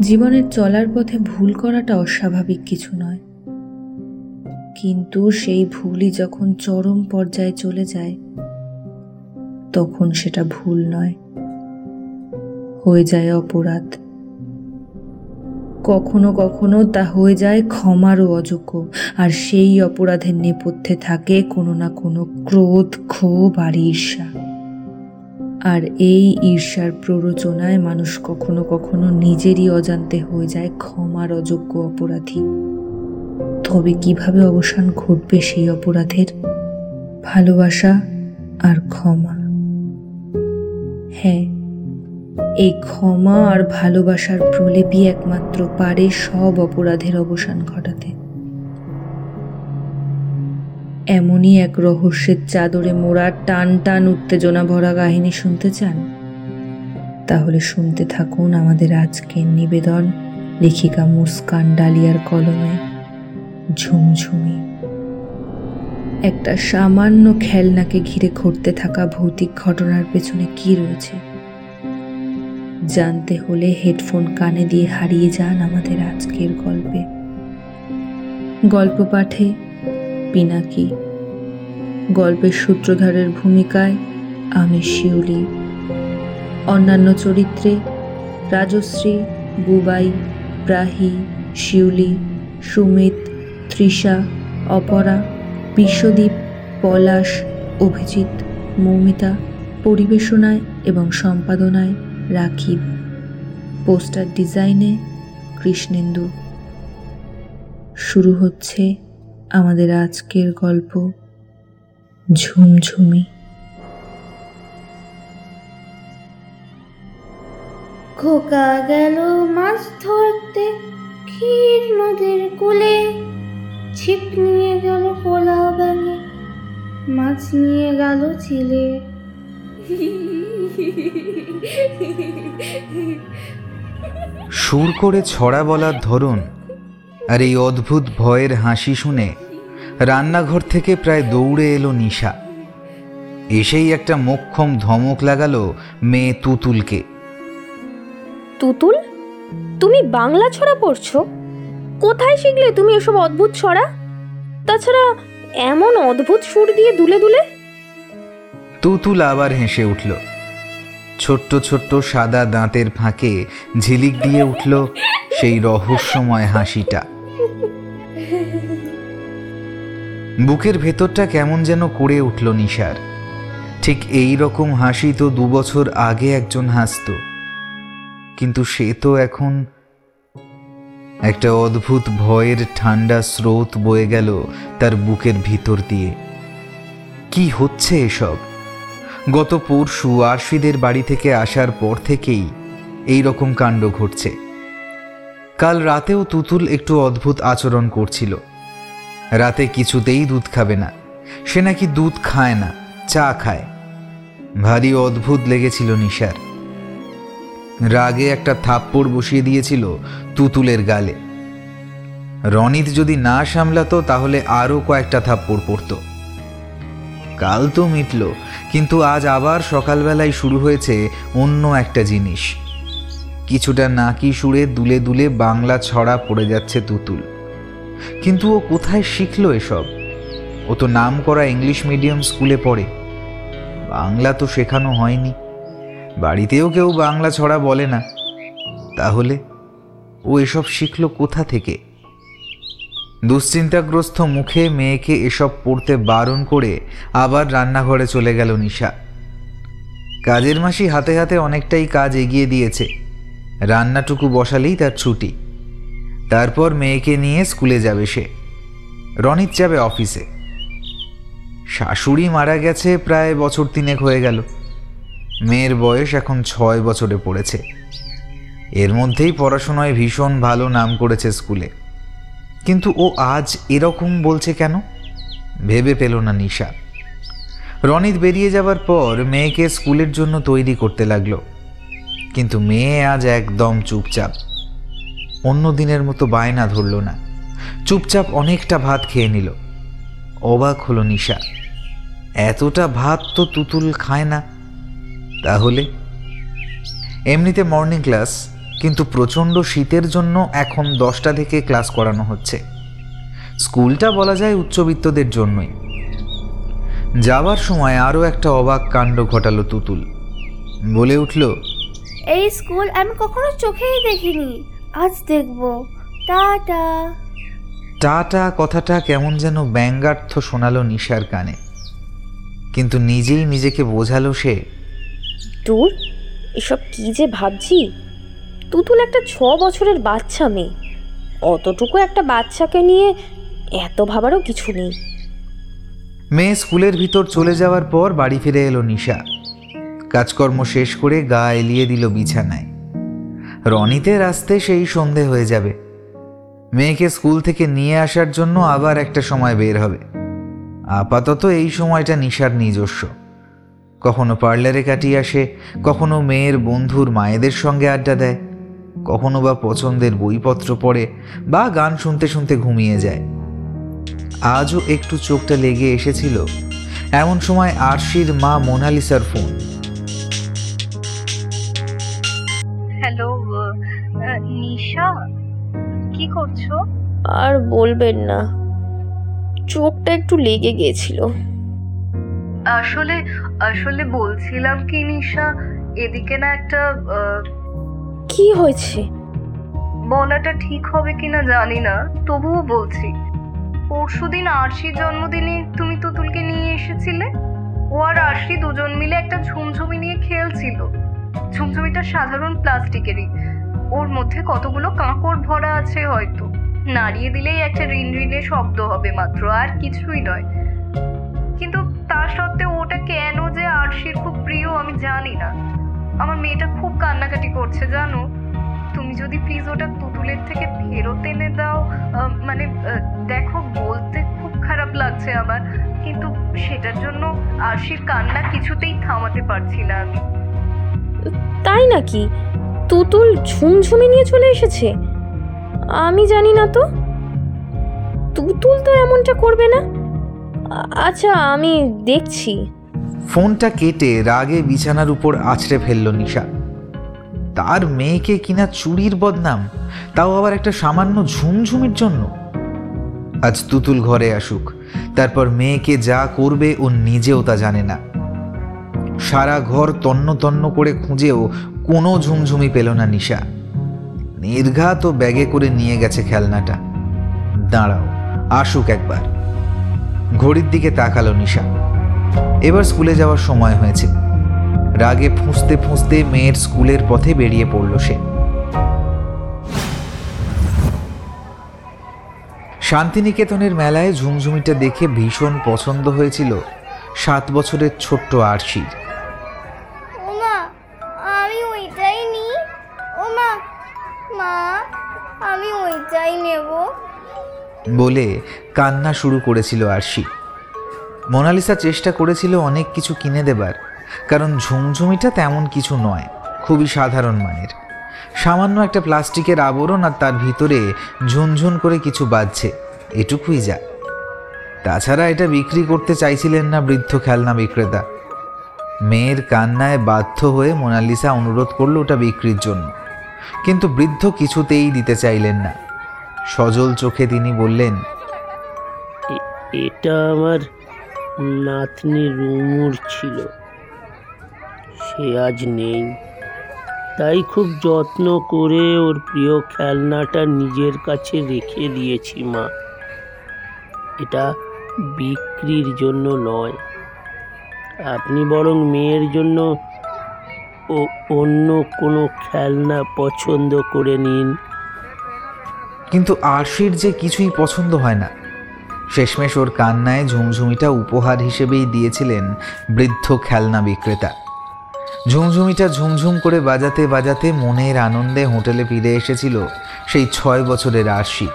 জীবনের চলার পথে ভুল করাটা অস্বাভাবিক কিছু নয়। কিন্তু সেই ভুলই যখন চরম পর্যায়ে চলে যায়, তখন সেটা ভুল নয়। হয়ে যায় অপরাধ। কখনো কখনো তা হয়ে যায় ক্ষমারও অযোগ্য। আর সেই অপরাধের নেপথ্যে থাকে কোনো না কোনো ক্রোধ, ক্ষোভ আর ঈর্ষা। আর এই ঈর্ষার প্ররোচনায় মানুষ কখনো কখনো নিজেরই অজান্তে হয়ে যায় ক্ষমার অযোগ্য অপরাধী। তবে কীভাবে অবসান ঘটবে সেই অপরাধের? ভালোবাসা আর ক্ষমা। হ্যাঁ এই ক্ষমা আর ভালোবাসার প্রলেপই একমাত্র পারে সব অপরাধের অবসান ঘটাতে। এমনই এক রহস্যের চাদরে মোড়া টান টান উত্তেজনা ভরা কাহিনী শুনতে চান? তাহলে শুনতে থাকুন আমাদের আজকের নিবেদন লেখিকা মুস্কান ডালিয়ার কলমে, ঝুমঝুমি। একটা সামান্য খেলনাকে ঘিরে ঘটতে থাকা ভৌতিক ঘটনার পেছনে কি রয়েছে? জানতে হলে হেডফোন কানে দিয়ে হারিয়ে যান আমাদের আজকের গল্পে। গল্প পাঠে পিনাকি গল্পের সূত্রধারের ভূমিকায় আমি শিউলি। অন্যান্য চরিত্রে রাজশ্রী, বুবাই, প্রাহি, শিউলি, সুমিত, তৃষা, অপরা, বিশ্বদীপ, পলাশ, অভিজিৎ, মৌমিতা, পরিবেশনায় এবং সম্পাদনায় রাখিব। পোস্টার ডিজাইনে কৃষ্ণেন্দু। শুরু হচ্ছে আমাদের আজকের গল্প ঝুমঝুমি। খোকা গেল মাছ ধরতে ক্ষীর নদীর কূলে। ছিপ নিয়ে গেল কোলা ব্যাঙে মাছ নিয়ে গেল চিলে সুর করে ছড়া বলার ধরন আর এই অদ্ভুত ভয়ের হাসি শুনে রান্নাঘর থেকে প্রায় দৌড়ে এলো নিশা। এসেই একটা মোক্ষম ধমক লাগালো মেয়ে তুতুলকে। তুতুল? তুমি বাংলা ছড়া পড়ছো? কোথায় শিখলে তুমি এসব অদ্ভুত ছড়া? তাছাড়া এমন অদ্ভুত সুর দিয়ে দুলে দুলে? তুতুল আবার হেসে উঠল। ছোট্ট ছোট্ট সাদা দাঁতের ফাঁকে ঝিলিক দিয়ে উঠল সেই রহস্যময় হাসিটা। বুকের ভেতরটা কেমন যেন করে উঠল নিশার। ঠিক এই রকম হাসি তো দু বছর আগে একজন হাসত। কিন্তু সে তো এখন একটা অদ্ভুত ভয়ের ঠান্ডা স্রোত বয়ে গেল তার বুকের ভিতর দিয়ে। কি হচ্ছে এসব? গত পরশু আরশিদের বাড়ি থেকে আসার পর থেকেই এই রকম কাণ্ড ঘটছে। কাল রাতেও তুতুল একটু অদ্ভুত আচরণ করছিল। রাতে কিছুতেই দুধ খাবে না। সে নাকি দুধ খায় না, চা খায়। ভারী অদ্ভুত লেগেছিল নিশার। রাগে একটা থাপ্পড় বসিয়ে দিয়েছিল তুতুলের গালে। রনিত যদি না সামলাতো, তাহলে আরও কয়েকটা থাপ্পড় পড়তো। কাল তো মিটল, কিন্তু আজ আবার সকালবেলায় শুরু হয়েছে অন্য একটা জিনিস। কিছুটা নাকি সুরে দুলে দুলে বাংলা ছড়া পড়ে যাচ্ছে তুতুল। কিন্তু ও কোথায় শিখলো এসব? ও তো নাম করা ইংলিশ মিডিয়াম স্কুলে পড়ে। বাংলা তো শেখানো হয়নি। বাড়িতেও কেউ বাংলা ছড়া বলে না। তাহলে ও এসব শিখলো কোথা থেকে? দুশ্চিন্তাগ্রস্ত মুখে মেয়েকে এসব পড়তে বারণ করে আবার রান্নাঘরে চলে গেল নিশা। কাজের মাসি হাতে হাতে অনেকটাই কাজ এগিয়ে দিয়েছে। রান্নাটুকু বসালেই তার ছুটি। তারপর মেয়েকে নিয়ে স্কুলে যাবে সে। রনিত যাবে অফিসে। শাশুড়ি মারা গেছে প্রায় বছর তিনেক হয়ে গেল। মেয়ের বয়স এখন ছয় বছরে পড়েছে। এর মধ্যেই পড়াশোনায় ভীষণ ভালো নাম করেছে স্কুলে। কিন্তু ও আজ এরকম বলছে কেন? ভেবে পেল না নিশা। রনিত বেরিয়ে যাবার পর মেয়েকে স্কুলের জন্য তৈরি করতে লাগল। কিন্তু মেয়ে আজ একদম চুপচাপ। অন্য দিনের মতো বায়না ধরল না। চুপচাপ অনেকটা ভাত খেয়ে নিল। অবাক হলো নিশা। এতটা ভাত তো তুতুল খায় না। তাহলে? এমনিতে মর্নিং ক্লাস কিন্তু প্রচণ্ড শীতের জন্য এখন দশটা থেকে ক্লাস করানো হচ্ছে। স্কুলটা বলা যায় উচ্চবিত্তদের জন্যই। যাবার সময় আরও একটা অবাক কাণ্ড ঘটালো তুতুল। বলে উঠল, এই স্কুল আমি কখনো চোখেই দেখিনি। আজ দেখব। টাটা। টাটা কথাটা কেমন যেন ব্যঙ্গার্থ শোনালো নিশার কানে। কিন্তু নিজেই নিজেকে বোঝালো সে দূর এসব কি যে ভাবছি? তুতুল একটা ছ বছরের বাচ্চা মেয়ে। অতটুকু একটা বাচ্চাকে নিয়ে এত ভাবারও কিছু নেই। মেয়ে স্কুলের ভিতর চলে যাওয়ার পর বাড়ি ফিরে এলো নিশা। কাজকর্ম শেষ করে গা এলিয়ে দিল বিছানায়। রনিতে আসতে সেই সন্ধে হয়ে যাবে। মেয়েকে স্কুল থেকে নিয়ে আসার জন্য আবার একটা সময় বের হবে। আপাতত এই সময়টা নিশার নিজস্ব। কখনো পার্লারে কাটিয়ে আসে, কখনো মেয়ের বন্ধুর মায়েদের সঙ্গে আড্ডা দেয়, কখনো বা পছন্দের বইপত্র পড়ে বা গান শুনতে শুনতে ঘুমিয়ে যায়। আজও একটু চোখটা লেগে এসেছিল। এমন সময় আরশির মা মোনালিসার ফোন। কি করছ? আর বলবেন না। চোখটা একটু লেগে গিয়েছিল আসলে আসলে বলছিলাম কি নিশা এদিকে না একটা আহ, কি হয়েছে? বলাটা ঠিক হবে কিনা জানি না তবুও বলছি। পরশুদিন আরশির জন্মদিনে তুমি তুতুলকে নিয়ে এসেছিলে? ও আর আরশি দুজন মিলে একটা ঝুমঝুমি নিয়ে খেলছিল। ঝুমঝুমিটা সাধারণ প্লাস্টিকেরই। ওর মধ্যে কতগুলো কাঁকড় ভরা আছে হয়তো। নাড়িয়ে দিলেই একটা রিন রিনে শব্দ হবে মাত্র, আর কিছুই নয়। কিন্তু তা সত্ত্বেও ওটা কেন যে আরশির খুব প্রিয় আমি জানি না। আমার মেয়েটা খুব কান্নাকাটি করছে, জানো? তুমি যদি প্লিজ ওটা তুতুলের থেকে ফেরত এনে দাও মানে দেখো, বলতে খুব খারাপ লাগছে আমার, কিন্তু সেটার জন্য আরশির কান্না কিছুতেই থামাতে পারছি না আমি। তাই নাকি? তুতুল ঝুমঝুমি নিয়ে চলে এসেছে? আমি জানি না তো। তুতুল তো এমনটা করবে না? আচ্ছা আমি দেখছি। ফোনটা কেটে রাগে বিছানার উপর আছড়ে ফেলল নিশা। তার মেয়েকে কিনা চুরির বদনাম, তাও আবার একটা সামান্য ঝুমঝুমির জন্য। আজ তুতুল ঘরে আসুক, তারপর মেয়েকে যা করবে ও নিজেও তা জানে না। সারা ঘর তন্ন তন্ন করে খুঁজেও কোনো ঝুমঝুমি পেল না নিশা। নির্ঘাত ও ব্যাগে করে নিয়ে গেছে খেলনাটা। দাঁড়াও, আসুক একবার। ঘড়ির দিকে তাকালো নিশা। এবার স্কুলে যাওয়ার সময় হয়েছে। রাগে ফুঁসতে ফুঁসতে মেয়ের স্কুলের পথে বেরিয়ে পড়ল সে। শান্তিনিকেতনের মেলায় ঝুমঝুমিটা দেখে ভীষণ পছন্দ হয়েছিল সাত বছরের ছোট্ট আরশির। বলে কান্না শুরু করেছিল আরশি। মোনালিসা চেষ্টা করেছিল অনেক কিছু কিনে দেবার, কারণ ঝুমঝুমিটা তেমন কিছু নয়, খুবই সাধারণ মানের। সামান্য একটা প্লাস্টিকের আবরণ আর তার ভিতরে ঝুনঝুন করে কিছু বাজছে, এটুকুই যা। তাছাড়া এটা বিক্রি করতে চাইছিলেন না বৃদ্ধ খেলনা বিক্রেতা। মেয়ের কান্নায় বাধ্য হয়ে মোনালিসা অনুরোধ করল ওটা বিক্রির জন্য, কিন্তু বৃদ্ধ কিছুতেই দিতে চাইলেন না। সজল চোখে তিনি বললেন এটা আমার নাতনি রুমুর ছিল। সে আজ নেই। তাই খুব যত্ন করে ওর প্রিয় খেলনাটা নিজের কাছে রেখে দিয়েছি, মা। এটা বিক্রির জন্য নয়। আপনি বরং মেয়ের জন্য ও অন্য কোনো খেলনা পছন্দ করে নিন। কিন্তু আরশির যে কিছুই পছন্দ হয় না। শেষমেশ ওর কান্নায় ঝুমঝুমিটা উপহার হিসেবেই দিয়েছিলেন বৃদ্ধ খেলনা বিক্রেতা। ঝুমঝুমিটা ঝুমঝুম করে বাজাতে বাজাতে মনের আনন্দে হোটেলে ফিরে এসেছিল সেই ছয় বছরের আরশি।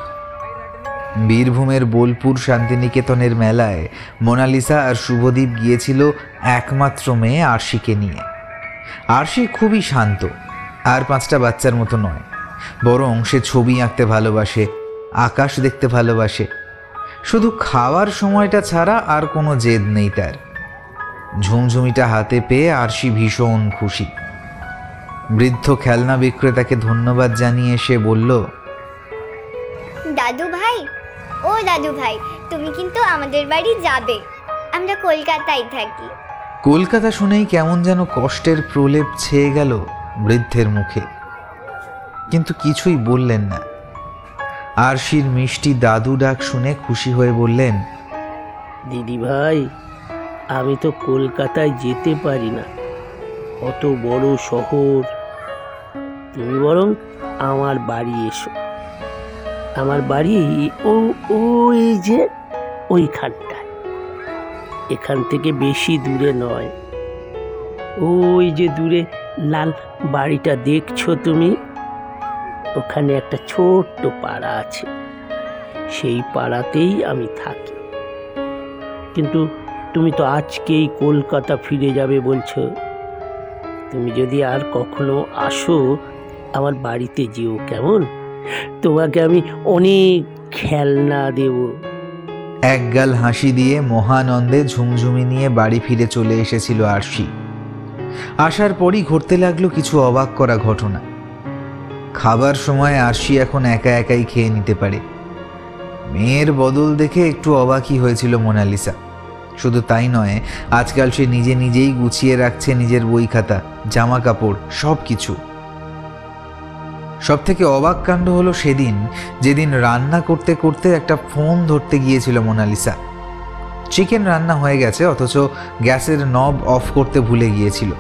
বীরভূমের বোলপুর শান্তিনিকেতনের মেলায় মোনালিসা আর শুভদীপ গিয়েছিল একমাত্র মেয়ে আরশিকে নিয়ে। আরশি খুবই শান্ত, আর পাঁচটা বাচ্চার মতো নয়। বরং সে ছবি আঁকতে ভালোবাসে আকাশ দেখতে ভালোবাসে। শুধু খাওয়ার সময়টা ছাড়া আর কোনো জেদ নেই তার। ঝুমঝুমিটা হাতে পেয়ে আরশি ভীষণ খুশি। বৃদ্ধ খেলনা বিক্রেতাকে ধন্যবাদ জানিয়ে সে বলল দাদু ভাই ও দাদু ভাই তুমি কিন্তু আমাদের বাড়ি যাবে। আমরা কলকাতায় থাকি। কলকাতা শুনেই কেমন যেন কষ্টের প্রলেপ ছেয়ে গেল বৃদ্ধের মুখে। কিন্তু কিছুই বললেন না। আরশির মিষ্টি দাদু ডাক শুনে খুশি হয়ে বললেন, দিদি ভাই, আমি তো কলকাতায় যেতে পারি না। অত বড় শহর। তুমি বরং আমার বাড়ি এসো। আমার বাড়ি ও ওই যে ওইখানটায়। এখান থেকে বেশি দূরে নয়। ওই যে দূরে লাল বাড়িটা দেখছ তুমি? ওখানে একটা ছোট্ট পাড়া আছে। সেই পাড়াতেই আমি থাকি। কিন্তু তুমি তো আজকেই কলকাতা ফিরে যাবে বলছো। তুমি যদি আর কখনো আসো, আমার বাড়িতে যেও কেমন? তোমাকে আমি অনেক খেলনা দেব। একগাল হাসি দিয়ে মহানন্দে ঝুমঝুমি নিয়ে বাড়ি ফিরে চলে এসেছিল আরশি। আসার পরই ঘটতে লাগল কিছু অবাক করা ঘটনা। খাবার সময় আরশি এখন একা একাই খেয়ে নিতে পারে। মেয়ের বদল দেখে একটু অবাকই হয়েছিল মোনালিসা। শুধু তাই নয়, আজকাল সে নিজে নিজেই গুছিয়ে রাখছে নিজের বই খাতা জামা কাপড় সব কিছু সব থেকে অবাক কাণ্ড হলো সেদিন, যেদিন রান্না করতে করতে একটা ফোন ধরতে গিয়েছিল মোনালিসা। চিকেন রান্না হয়ে গেছে, অথচ গ্যাসের নব অফ করতে ভুলে গিয়েছিল।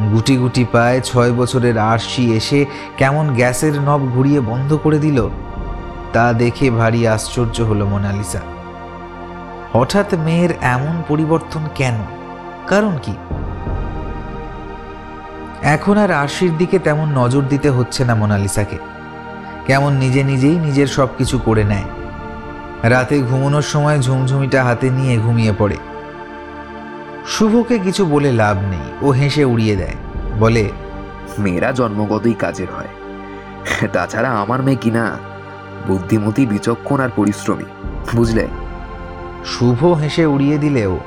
গুটি গুটি পায় ছয় বছরের আরশি এসে কেমন গ্যাসের নব ঘুরিয়ে বন্ধ করে দিল? তা দেখে ভারী আশ্চর্য হলো মোনালিসা। হঠাৎ মেয়ের এমন পরিবর্তন কেন? কারণ কি? এখন আর আরশির দিকে তেমন নজর দিতে হচ্ছে না মোনালিসাকে। কেমন নিজে নিজেই নিজের সব কিছু করে নেয়। রাতে ঘুমানোর সময় ঝুমঝুমিটা হাতে নিয়ে ঘুমিয়ে পড়ে। শুভকে কিছু বলে লাভ নেই। ও হেসে উড়িয়ে দেয়। বলে মেয়েরা জন্মগতই কাজের হয়। তাছাড়া আমার মেয়ে কিনা? বুদ্ধিমতী বিচক্ষণ আর পরিশ্রমী বুঝলে? শুভ হেসে উড়িয়ে দিলেও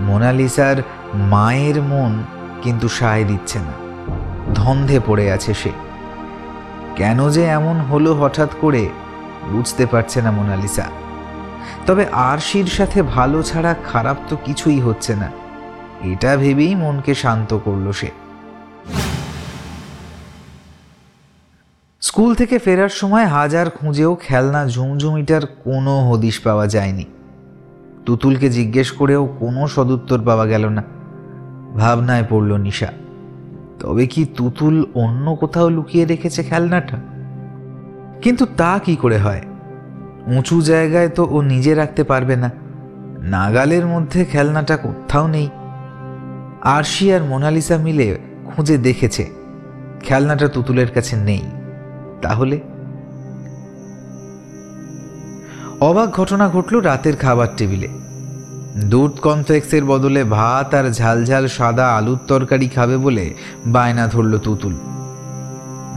মোনালিসার মায়ের মন কিন্তু সায় দিচ্ছে না। ধন্ধে পড়ে আছে সে। কেন যে এমন হলো হঠাৎ করে বুঝতে পারছে না মোনালিসা। তবে আরশির সাথে ভালো ছাড়া খারাপ তো কিছুই হচ্ছে না। এটা ভেবেই মনকে শান্ত করল সে। স্কুল থেকে ফেরার সময় হাজার খুঁজেও খেলনা ঝুমঝুমিটার কোনো হদিশ পাওয়া যায়নি। তুতুলকে জিজ্ঞেস করেও কোনো সদুত্তর পাওয়া গেল না। ভাবনায় পড়ল নিশা। তবে কি তুতুল অন্য কোথাও লুকিয়ে রেখেছে খেলনাটা? কিন্তু তা কি করে হয়? উঁচু জায়গায় তো ও নিজে রাখতে পারবে না। নাগালের মধ্যে খেলনাটা কোথাও নেই। আরশি আর মোনালিসা মিলে খুঁজে দেখেছে, খেলনাটা তুতুলের কাছে নেই। তাহলে? অবাক ঘটনা ঘটল রাতের খাবার টেবিলে। দুধ কনফ্লেক্সের বদলে ভাত আর ঝালঝাল সাদা আলুর তরকারি খাবে বলে বায়না ধরল তুতুল।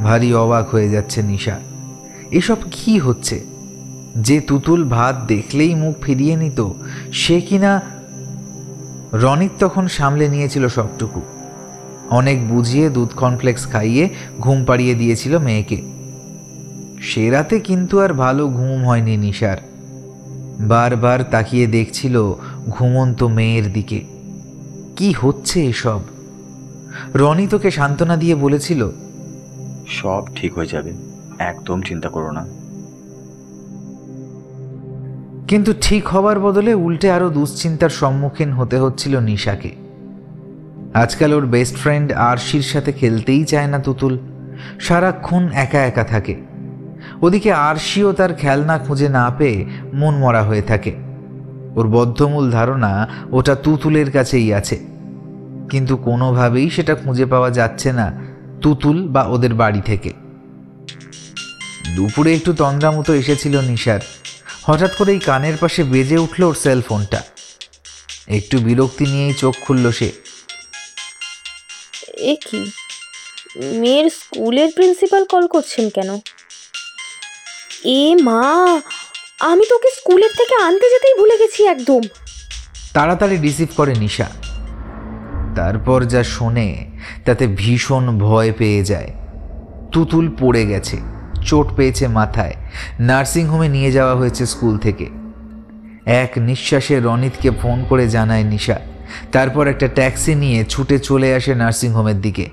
ভারী অবাক হয়ে যাচ্ছে নিশা। এসব কি হচ্ছে? যে তুতুল ভাত দেখলেই মুখ ফিরিয়ে নিত, সে কিনা রনিক তখন সামলে নিয়েছিল সবটুকু। অনেক বুঝিয়ে দুধ কনফ্লেক্স খাইয়ে ঘুম পাড়িয়ে দিয়েছিল মেয়েকে। সে রাতে কিন্তু আর ভালো ঘুম হয়নি নিশার। বারবার তাকিয়ে দেখছিল ঘুমন্ত মেয়ের দিকে। কি হচ্ছে এসব? রনি তোকে সান্ত্বনা দিয়ে বলেছিল, সব ঠিক হয়ে যাবে, একদম চিন্তা করো না। কিন্তু ঠিক হবার বদলে উল্টে আরও দুশ্চিন্তার সম্মুখীন হতে হচ্ছিল নিশাকে। আজকাল ওর বেস্ট ফ্রেন্ড আরশির সাথে খেলতেই চায় না তুতুল। সারাক্ষণ একা একা থাকে। ওদিকে আরশিও তার খেলনা খুঁজে না পেয়ে মন মরা হয়ে থাকে। ওর বদ্ধমূল ধারণা ওটা তুতুলের কাছেই আছে। কিন্তু কোনোভাবেই সেটা খুঁজে পাওয়া যাচ্ছে না তুতুল বা ওদের বাড়ি থেকে। দুপুরে একটু তন্দ্রামতো এসেছিল নিশার। হঠাৎ করেই কানের পাশে বেজে উঠল ওর সেল ফোনটা একটু বিরক্তি নিয়েই চোখ খুলল সে। এ কি? মেয়ের স্কুলের প্রিন্সিপাল কল করছেন কেন? এ মা আমি তোকে স্কুলের থেকে আনতে যেতেই ভুলে গেছি একদম। তাড়াতাড়ি রিসিভ করে নিশা। তারপর যা শোনে তাতে ভীষণ ভয় পেয়ে যায়। তুতুল পড়ে গেছে। চোট পেয়েছে মাথায়। নার্সিংহোমে নিয়ে যাওয়া হয়েছে স্কুল থেকে। এক নিঃশ্বাসে রনিতকে ফোন করে জানায় নিশা। তারপর একটা ট্যাক্সি নিয়ে ছুটে চলে আসে নার্সিংহোমের দিকে।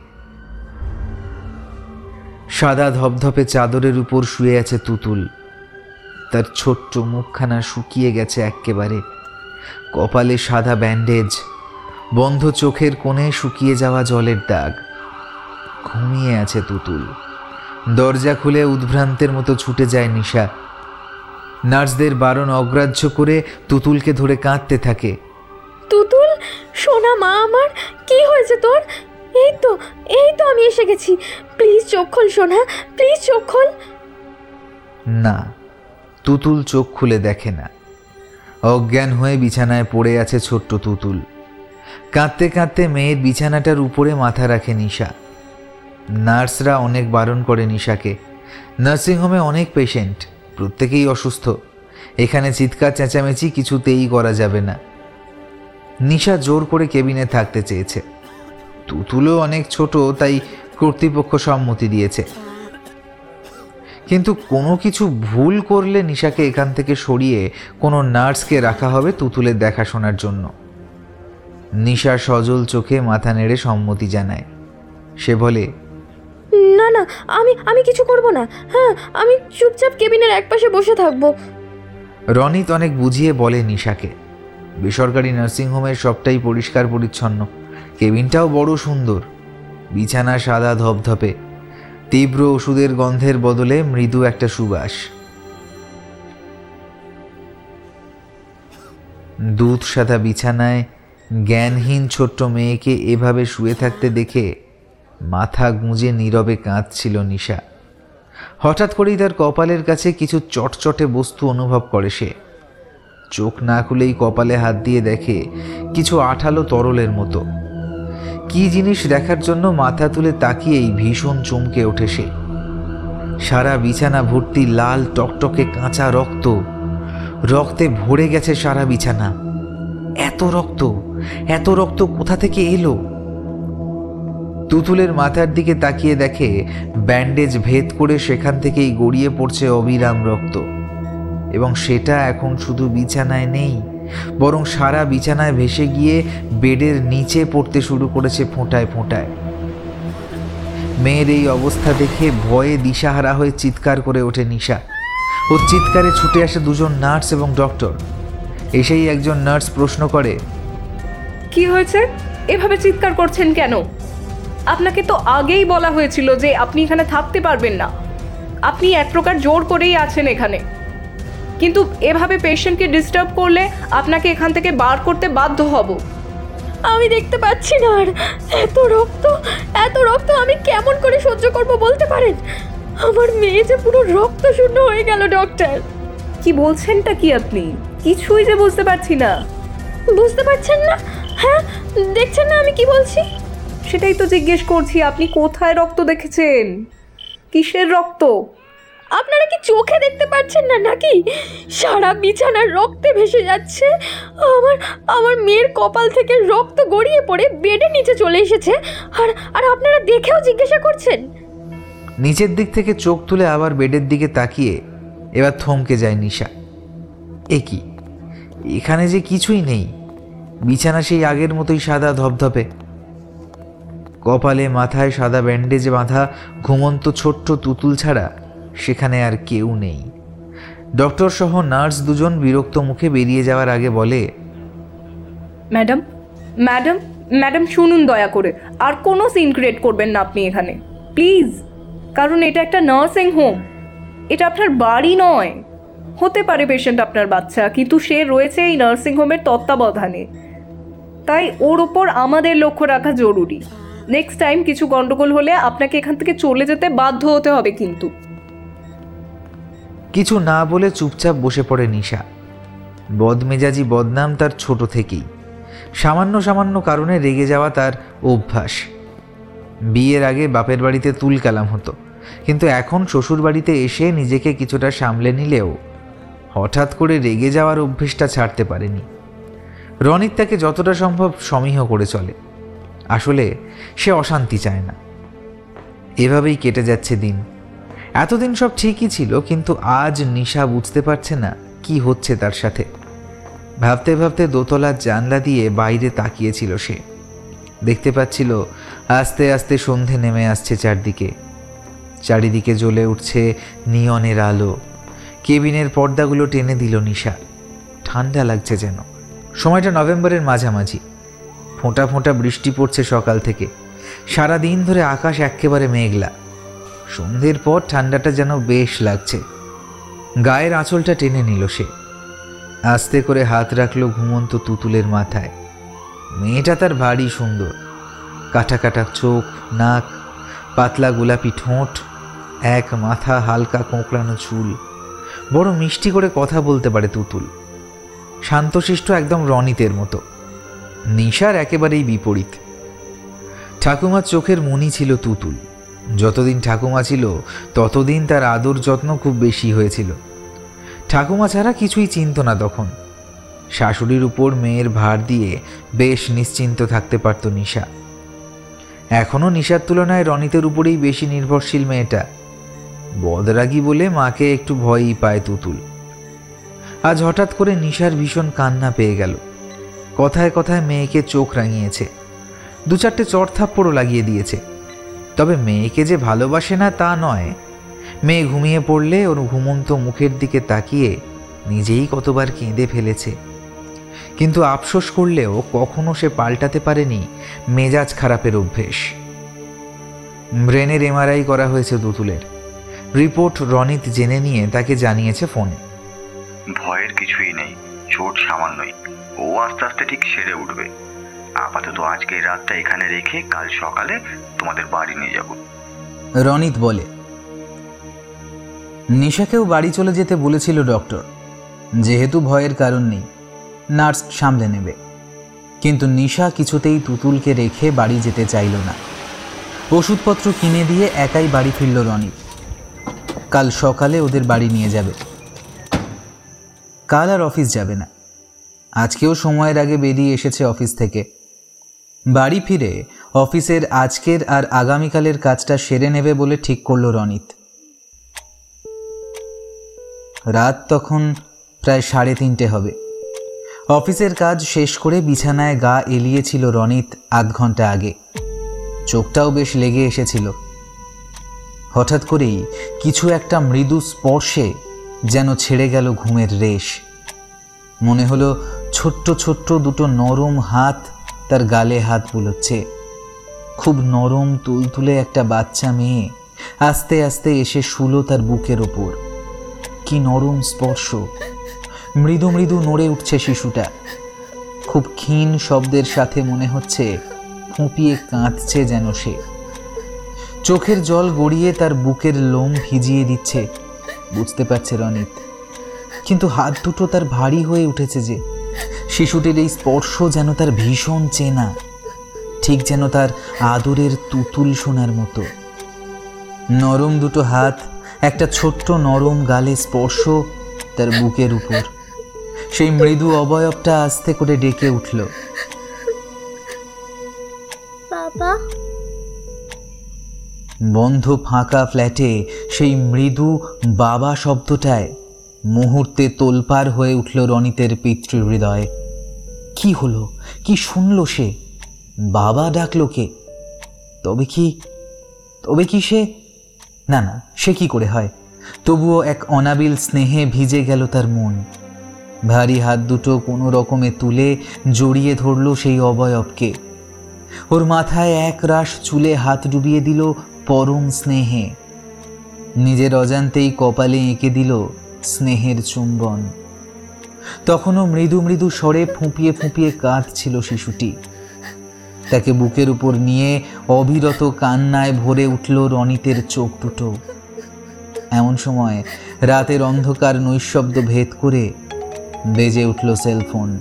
সাদা ধপধপে চাদরের উপর শুয়ে আছে তুতুল। তার ছোট্ট মুখখানা শুকিয়ে গেছে এক্কেবারে। কপালে সাদা ব্যান্ডেজ। বন্ধ চোখের কোণে শুকিয়ে যাওয়া জলের দাগ। ঘুমিয়ে আছে তুতুল। দরজা খুলে উদ্ভ্রান্তের মতো ছুটে যায় নিশা। নার্সদের বারণ অগ্রাহ্য করে তুতুলকে ধরে কাঁদতে থাকে। তুতুল সোনা মা আমার কি হয়েছে তোর? এই তো এই তো আমি এসে গেছি। প্লিজ চোখ খোল সোনা প্লিজ চোখ খোল। না তুতুল চোখ খুলে দেখে না। অজ্ঞান হয়ে বিছানায় পড়ে আছে ছোট্ট তুতুল। কাঁদতে কাঁদতে মেয়ের বিছানাটার উপরে মাথা রাখে নিশা। নার্সরা অনেক বারণ করে নিশাকে। নার্সিংহোমে অনেক পেশেন্ট, প্রত্যেকেই অসুস্থ। এখানে চিৎকার, চেঁচামেচি কিছুতেই করা যাবে না। নিশা জোর করে কেবিনে থাকতে চেয়েছে। তুতুলও অনেক ছোট, তাই কর্তৃপক্ষ সম্মতি দিয়েছে। কিন্তু কোনো কিছু ভুল করলে নিশাকে এখান থেকে সরিয়ে কোনো নার্সকে রাখা হবে তুতুলের দেখাশোনার জন্য। নিশা সজল চোখে মাথা নেড়ে সম্মতি জানায়। সে বলে না না, আমি আমি কিছু করব না। হ্যাঁ আমি চুপচাপ কেবিনের একপাশে বসে থাকব। রনিত অনেক বুঝিয়ে বলে নিশাকে। বেসরকারি নার্সিংহোমের সবটাই পরিষ্কার পরিচ্ছন্ন। কেবিনটাও বড় সুন্দর। বিছানা সাদা ধপধপে। তীব্র ওষুধের গন্ধের বদলে মৃদু একটা সুবাস। দুধ সাদা বিছানায় জ্ঞানহীন ছোট্ট মেয়েকে এভাবে শুয়ে থাকতে দেখে মাথা গুঁজে নীরবে কাঁদছিল নিশা। হঠাৎ করেই তার কপালের কাছে কিছু চটচটে বস্তু অনুভব করে সে। চোখ না খুলেই কপালে হাত দিয়ে দেখে কিছু আঠালো তরলের মতো। কি জিনিস দেখার জন্য মাথা তুলে তাকিয়েই ভীষণ চমকে ওঠে সে। সারা বিছানা ভর্তি লাল টকটকে কাঁচা রক্ত। রক্তে ভরে গেছে সারা বিছানা। এত রক্ত এত রক্ত কোথা থেকে এলো? তুতুলের মাথার দিকে তাকিয়ে দেখে ব্যান্ডেজ ভেদ করে সেখান থেকেই গড়িয়ে পড়ছে অবিরাম রক্ত। এবং সেটা এখন শুধু বিছানায় নেই, বরং সারা বিছানায় ভেসে গিয়ে বেডের নিচে পড়তে শুরু করেছে ফোঁটায় ফোঁটায়। মেয়ের এই অবস্থা দেখে ভয়ে দিশাহারা হয়ে চিৎকার করে ওঠে নিশা। ও চিৎকারে ছুটে আসে দুজন নার্স এবং ডক্টর। এসেই একজন নার্স প্রশ্ন করে, কি হয়েছে? এভাবে চিৎকার করছেন কেন? আপনাকে তো আগেই বলা হয়েছিল যে আপনি এখানে থাকতে পারবেন না। আপনি এক প্রকার জোর করেই আছেন এখানে। কিন্তু এভাবে পেশেন্টকে ডিস্টার্ব করলে আপনাকে এখান থেকে বার করতে বাধ্য হব। আমি দেখতে পাচ্ছি না আর এত রক্ত এত রক্ত আমি কেমন করে সহ্য করব বলতে পারেন? আমার মেয়ে যে পুরো রক্ত শূন্য হয়ে গেল ডক্টর কি বলছেনটা কি আপনি? কিছুই যে বুঝতে পারছি না। বুঝতে পারছেন না? হ্যাঁ দেখছেন না আমি কি বলছি? সেটাই তো জিজ্ঞেস করছি আপনি কোথায় রক্ত দেখেছেন? কিসের রক্ত? আপনারা কি চোখে দেখতে পাচ্ছেন না নাকি? সারা বিছানার রক্তে ভেসে যাচ্ছে। আমার আমার মেয়ের কপাল থেকে রক্ত গড়িয়ে পড়ে বেডের নিচে চলে এসেছে। আর আর আপনারা দেখেও জিজ্ঞাসা করছেন? নিচের দিক থেকে চোখ তুলে আবার বেডের দিকে তাকিয়ে এবার থমকে যায় নিশা। এ কি? এখানে যে কিছুই নেই। বিছানা সেই আগের মতোই সাদা ধপধপে। কপালে মাথায় সাদা ব্যান্ডেজে বাঁধা ঘুমন্ত ছোট্ট তুতুল ছাড়া সেখানে আর কেউ নেই। ডক্টর সহ নার্স দুজন বিরক্ত মুখে বেরিয়ে যাওয়ার আগে বলে, ম্যাডাম ম্যাডাম ম্যাডাম শুনুন দয়া করে, আর কোনো সিন ক্রিয়েট করবেন না আপনি এখানে। প্লিজ কারণ এটা একটা নার্সিং হোম এটা আপনার বাড়ি নয়। হতে পারে পেশেন্ট আপনার বাচ্চা, কিন্তু সে রয়েছে এই নার্সিং হোমের তত্ত্বাবধানে। তাই ওর ওপর আমাদের লক্ষ্য রাখা জরুরি। নেক্সট টাইম কিছু গন্ডগোল হলে আপনাকে এখান থেকে চলে যেতে বাধ্য হতে হবে কিন্তু। কিছু না বলে চুপচাপ বসে পড়ে নিশা। বদমেজাজি বদনাম তার ছোট থেকেই। সামান্য সামান্য কারণে রেগে যাওয়া তার অভ্যাস। বিয়ের আগে বাপের বাড়িতে তুল কালাম হতো, কিন্তু এখন শ্বশুর বাড়িতে এসে নিজেকে কিছুটা সামলে নিলেও হঠাৎ করে রেগে যাওয়ার অভ্যেসটা ছাড়তে পারেনি। রনিত তাকে যতটা সম্ভব সমীহ করে চলে। আসলে সে অশান্তি চায় না। এভাবেই কেটে যাচ্ছে দিন। এতদিন সব ঠিকই ছিল, কিন্তু আজ নিশা বুঝতে পারছে না কি হচ্ছে তার সাথে। ভাবতে ভাবতে দোতলার জানলা দিয়ে বাইরে তাকিয়েছিল সে। দেখতে পাচ্ছিল আস্তে আস্তে সন্ধে নেমে আসছে চারদিকে। চারিদিকে জ্বলে উঠছে নিয়নের আলো। কেবিনের পর্দাগুলো টেনে দিল নিশা। ঠান্ডা লাগছে যেন। সময়টা নভেম্বরের মাঝামাঝি। ফোঁটা ফোঁটা বৃষ্টি পড়ছে সকাল থেকে। সারা দিন ধরে আকাশ একেবারে মেঘলা। সন্ধ্যের পর ঠান্ডাটা যেন বেশ লাগছে। গায়ের আঁচলটা টেনে নিল সে। আস্তে করে হাত রাখল ঘুমন্ত তুতুলের মাথায়। মেয়েটা তার ভারী সুন্দর। কাটা কাটা চোখ, নাক, পাতলা গোলাপি ঠোঁট, এক মাথা হালকা কোঁকড়ানো চুল। বড় মিষ্টি করে কথা বলতে পারে তুতুল। শান্তশিষ্ট একদম রনিতের মতো। নিশার একেবারেই বিপরীত। ঠাকুমার চোখের মনি ছিল তুতুল। যতদিন ঠাকুমা ছিল, ততদিন তার আদর যত্ন খুব বেশি হয়েছিল। ঠাকুমা ছাড়া কিছুই চিনত না তখন। শাশুড়ির উপর মেয়ের ভার দিয়ে বেশ নিশ্চিন্ত থাকতে পারত নিশা। এখনও নিশার তুলনায় রনিতের উপরেই বেশি নির্ভরশীল মেয়েটা। বদরাগী বলে মাকে একটু ভয়ই পায় তুতুল। আজ হঠাৎ করে নিশার ভীষণ কান্না পেয়ে গেল। কথায় কথায় মেয়েকে চোখ রাঙিয়েছে। দু চারটে চড়থাপ্পড়ও লাগিয়ে দিয়েছে। তবে মেয়েকে যে ভালোবাসে না তা নয়। মেয়ে ঘুমিয়ে পড়লে ওর ঘুমন্ত মুখের দিকে তাকিয়ে নিজেই কতবার কেঁদে ফেলেছে। কিন্তু আফসোস করলেও কখনো সে পাল্টাতে পারেনি মেজাজ খারাপের অভ্যেস। ব্রেনের এমআরআই করা হয়েছে দুতুলের। রিপোর্ট রনিত জেনে নিয়ে তাকে জানিয়েছে ফোনে। ভয়ের কিছুই নেই, চোট সামান্যই। ও আস্তে আস্তে ঠিক সেরে উঠবে। আপাতত আজকে রাতটা এখানে রেখে কাল সকালে তোমাদের বাড়ি নিয়ে যাব। রনিত বলে, নিশাকেও বাড়ি চলে যেতে বলেছিল ডক্টর। যেহেতু ভয়ের কারণ নেই, নার্স সামলে নেবে। কিন্তু নিশা কিছুতেই তুতুলকে রেখে বাড়ি যেতে চাইল না। ওষুধপত্র কিনে দিয়ে একাই বাড়ি ফিরল রনিত। কাল সকালে ওদের বাড়ি নিয়ে যাবে। কাল আর অফিস যাবে না। আজকেও সময়ের আগে বেরিয়ে এসেছে অফিস থেকে। বাড়ি ফিরে অফিসের আজকের আর আগামীকালের কাজটা সেরে নেবে বলে ঠিক করল রনিত। রাত তখন প্রায় সাড়ে তিনটে হবে। অফিসের কাজ শেষ করে বিছানায় গা এলিয়েছিল রনিত আধ ঘণ্টা আগে। চোখটাও বেশ লেগে এসেছিল। হঠাৎ করেই কিছু একটা মৃদু স্পর্শে যেন ছেড়ে গেল ঘুমের রেশ। মনে হলো ছোট্ট ছোট্ট দুটো নরম হাত তার গালে হাত বুলোচ্ছে। খুব নরম তুলতুলে একটা বাচ্চা মেয়ে আস্তে আস্তে এসে শুলো তার বুকের ওপর। কি নরম স্পর্শ। মৃদু মৃদু নড়ে উঠছে শিশুটা। খুব ক্ষীণ শব্দের সাথে মনে হচ্ছে ফুঁপিয়ে কাঁদছে যেন সে। চোখের জল গড়িয়ে তার বুকের লোম ভিজিয়ে দিচ্ছে। বুঝতে পারছে রনিত। কিন্তু হাত দুটো তার ভারী হয়ে উঠেছে যে। শিশুটির এই স্পর্শ যেন তার ভীষণ চেনা ঠিক যেন তার আদরের তুতুল সোনার মতো। নরম দুটো হাত একটা ছোট্ট নরম গালে স্পর্শ তার বুকের উপর। সেই মৃদু অবয়বটা আস্তে করে ডেকে উঠল। বাবা। বন্ধ ফাঁকা ফ্ল্যাটে সেই মৃদু বাবা শব্দটায় মুহূর্তে তোলপার হয়ে উঠল রনিতের পিতৃহৃদয়। কি হলো? কি শুনল সে? বাবা ডাকলো কে? তবে কি তবে কি সে? না না, সে কি করে হয়? তবুও এক অনাবিল স্নেহে ভিজে গেল তার মন। ভারী হাত দুটো কোনো রকমে তুলে জড়িয়ে ধরল সেই অবয়বকে। ওর মাথায় এক রাশ চুলে হাত ডুবিয়ে দিল পরম স্নেহে। নিজের অজান্তেই কপালে এঁকে দিল স্নেহের চুম্বন। তখনও মৃদু মৃদু স্বরে ফুঁপিয়ে ফুঁপিয়ে কাঁদছিল শিশুটি। তাকে বুকের উপর নিয়ে অবিরত কান্নায় ভরে উঠল রনিতের চোখ দুটো। এমন সময় রাতের অন্ধকার নৈশব্দ ভেদ করে বেজে উঠল সেলফোন।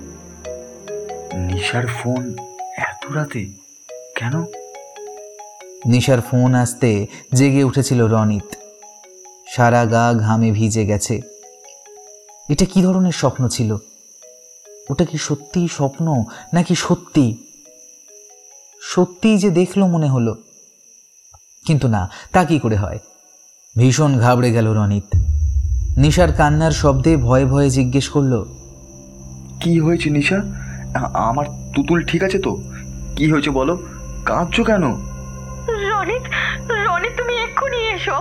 নিশার ফোন এত রাতে? কেন? নিশার ফোন আসতে জেগে উঠেছিল রনিত। সারা গা ঘামে ভিজে গেছে। এটা কি ধরনের স্বপ্ন ছিল? ওটা কি সত্যি স্বপ্ন, নাকি সত্যি? সত্যিই যে দেখল মনে হলো। কিন্তু না, তা কি করে হয়? ভীষণ ঘাবড়ে গেল রনিত। নিশার কান্নার শব্দে ভয়ে ভয়ে জিজ্ঞেস করল, কি হয়েছে নিশা? আমার তুতুল ঠিক আছে তো? কি হয়েছে বলো? কাঁদছো কেন? রনিত রনিত তুমি এক্ষুনি এসো।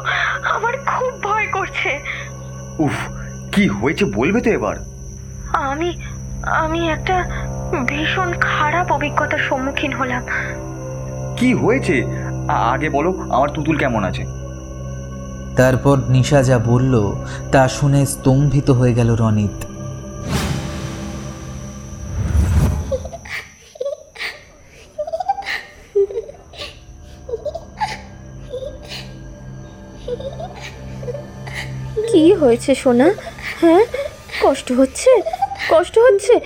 আমার খুব ভয় করছে। উফ কি হয়েছে বলবে তো এবার? আমি আমি একটা ভীষণ খারাপ অভিজ্ঞতার সম্মুখীন হলাম। কি হয়েছে? আগে বলো আমার তুতুল কেমন আছে? তারপর নিশা যা বলল তা শুনে স্তম্ভিত হয়ে গেল রনিত। কি হয়েছে, সোনা? হ্যাঁ? কষ্ট হচ্ছে? কষ্ট হচ্ছে?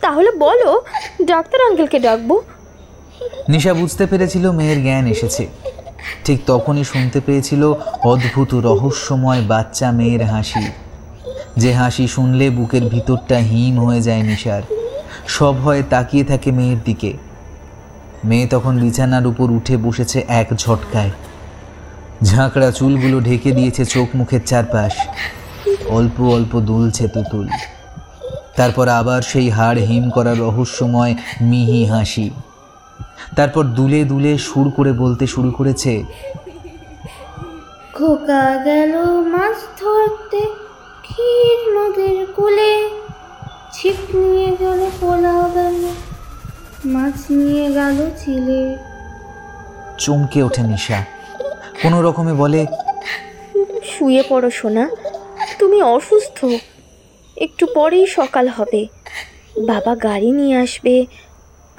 তাহলে বলো, ডাক্তার আঙ্কেলকে ডাকবো। নিশা বুঝতে পেরেছিল মেয়ের জ্ঞান এসেছে। ঠিক তখনই শুনতে পেয়েছিল অদ্ভুত রহস্যময় বাচ্চা মেয়ের হাসি। যে হাসি শুনলে বুকের ভিতরটা হিম হয়ে যায় নিশার। সব হয়ে তাকিয়ে থাকে মেয়ের দিকে। মেয়ে তখন বিছানার উপর উঠে বসেছে এক ঝটকায়। ঝাঁকড়া চুলগুলো ঢেকে দিয়েছে চোখ মুখের চারপাশ। অল্প অল্প দুলছে তুতুল। তারপর আবার সেই হাড় হিম করা রহস্যময় মিহি হাসি। তারপর দুলে দুলে সুর করে বলতে শুরু করেছে খোকা গেল মাছ ধরতে ক্ষীর নদীর কূলে। ছিপ নিয়ে গেল পোলাও গেল মাছ নিয়ে গেল চিলে চমকে ওঠে নিশা। কোনো রকমে বলে শুয়ে পড়ো সোনা তুমি অসুস্থ। একটু পরেই সকাল হবে। বাবা গাড়ি নিয়ে আসবে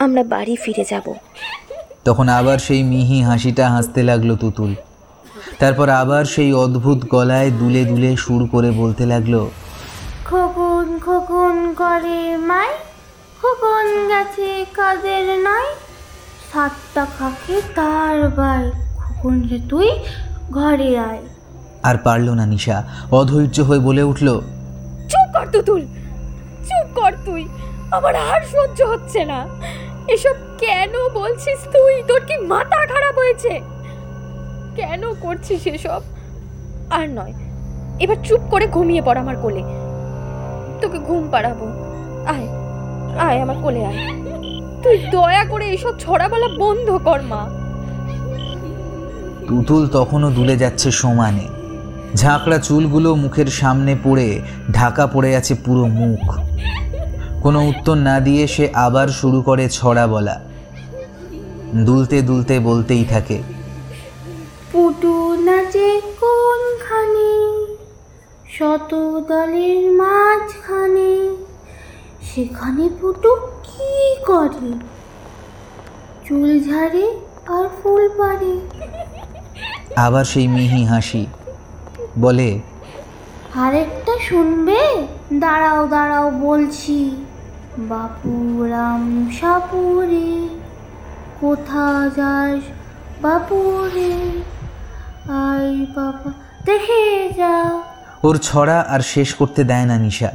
আমরা বাড়ি ফিরে যাব। তখন আবার সেই মিহি হাসিটা হাসতে লাগল তুতুল। তারপর আবার সেই অদ্ভুত গলায় দুলে দুলে সুর করে বলতে লাগল খোকন খোকন করে মাই খোকন গেছে কাজের নাই সাতটা খাকে তার বাই। খোকন রে তুই ঘরে আয়। আর পারল না নিশা। অধৈর্য হয়ে বলে উঠল চুপ কর তুতুল চুপ কর তুই। আমার আর সহ্য হচ্ছে না। এসব কেন বলছিস তুই? তোর কি মাথা খারাপ হয়েছে? কেন করছিস এসব? আর নয় এবার চুপ করে ঘুমিয়ে পড় আমার কোলে। তোকে ঘুম পাড়াবো। আয় আয় আমার কোলে আয়। তুই দয়া করে এসব ছড়া বলা বন্ধ কর মা। তুতুল তখনও দুলে যাচ্ছে সমানে। ঝাঁকড়া চুলগুলো মুখের সামনে পড়ে ঢাকা পড়ে আছে পুরো মুখ। কোনো উত্তর না দিয়ে সে আবার শুরু করে ছড়া বলা। দুলতে দুলতে বলতেই থাকে শত দলের মাঝখানে। সেখানে পুটু কি করে? চুল ঝাড়ে আর ফুল পাড়ে আবার সেই মিহি হাসি। বলে আরেকটা শুনবে? দাঁড়াও দাঁড়াও বলছি। বাপুরাম সাপুরে কোথা যাস বাপুরে? আই বাবা দেখে যা। ওর ছড়া আর শেষ করতে দেয় না নিশা।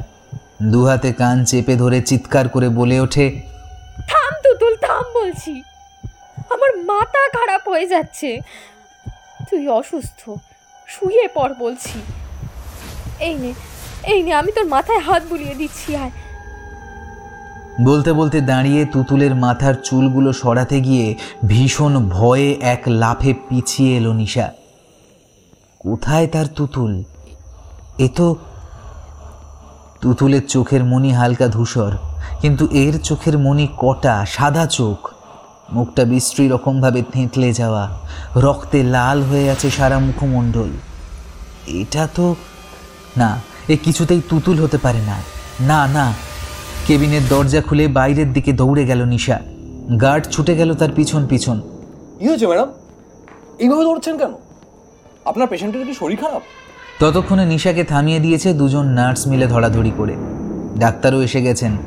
দুহাতে কান চেপে ধরে চিৎকার করে বলে ওঠে থাম তুতুল থাম বলছি। আমার মাথা খারাপ হয়ে যাচ্ছে। তুই অসুস্থ। শুয়ে পর বলছি। এই নে এই নে, আমি তোর মাথায় হাত বুলিয়ে দিচ্ছি আর বলতে বলতে দাঁড়িয়ে তুতুলের মাথার চুলগুলো সরাতে গিয়ে ভীষণ ভয়ে এক লাফে পিছিয়ে এলো নিশা। কোথায় তার তুতুল? এ তো তুতুলের চোখের মনি হালকা ধূসর, কিন্তু এর চোখের মনি কটা, সাদা চোখ। মুখটা বিশ্রী রকমভাবে থেঁতলে যাওয়া রক্তে লাল হয়ে আছে সারা মুখমণ্ডল। এটা তো না এ কিছুতেই তুতুল হতে পারে না। না না কেবিনের দরজা খুলে বাইরের দিকে দৌড়ে গেল নিশা। গার্ড ছুটে গেল তার পিছন পিছন। কি হয়েছে ম্যাডাম? এইভাবে দৌড়ছেন কেন? আপনার পেশেন্টের কি শরীর খারাপ? ততক্ষণে নিশাকে থামিয়ে দিয়েছে দুজন নার্স মিলে ধরাধরি করে। ডাক্তারও এসে গেছেন।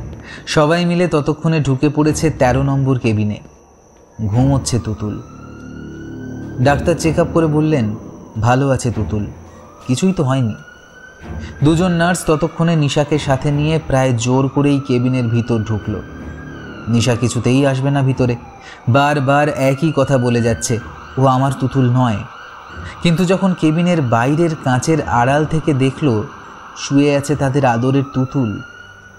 সবাই মিলে ততক্ষণে ঢুকে পড়েছে তেরো নম্বর কেবিনে। ঘুমোচ্ছে তুতুল। ডাক্তার চেক আপ করে বললেন, ভালো আছে তুতুল, কিছুই তো হয়নি। দুজন নার্স ততক্ষণে নিশাকে সাথে নিয়ে প্রায় জোর করেই কেবিনের ভিতর ঢুকল। নিশা কিছুতেই আসবে না ভিতরে। বারবার একই কথা বলে যাচ্ছে, ও আমার তুতুল নয়। কিন্তু যখন কেবিনের বাইরের কাঁচের আড়াল থেকে দেখল, শুয়ে আছে তাদের আদরের তুতুল,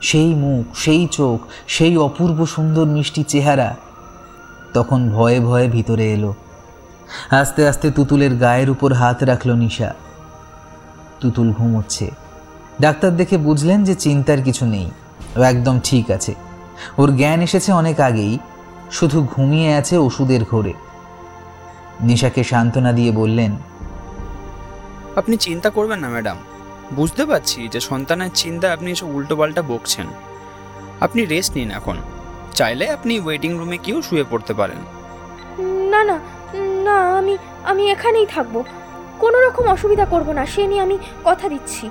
সেই মুখ, সেই চোখ, সেই অপূর্ব সুন্দর মিষ্টি চেহারা তখন ভয়ে ভয়ে ভিতরে এলো। আস্তে আস্তে তুতুলের গায়ের উপর হাত রাখল নিশা। তুতুল ঘুমোচ্ছে। ডাক্তার দেখে বুঝলেন যে চিন্তার কিছু নেই। ও একদম ঠিক আছে। ওর জ্ঞান এসেছে অনেক আগেই। শুধু ঘুমিয়ে আছে ওষুধের ঘোরে। নিশাকে সান্ত্বনা দিয়ে বললেন, আপনি চিন্তা করবেন না, ম্যাডাম। বুঝতে পারছি যে সন্তানের চিন্তা আপনি এসব উল্টোপাল্টা বকছেন। আপনি রেস্ট নিন এখন। চাইলে আপনি ওয়েটিং রুমে গিয়েও শুয়ে পড়তে পারেন। না না না আমি আমি এখানেই থাকব। কোনো রকম অসুবিধা করব না সে নিয়ে আমি কথা দিচ্ছি।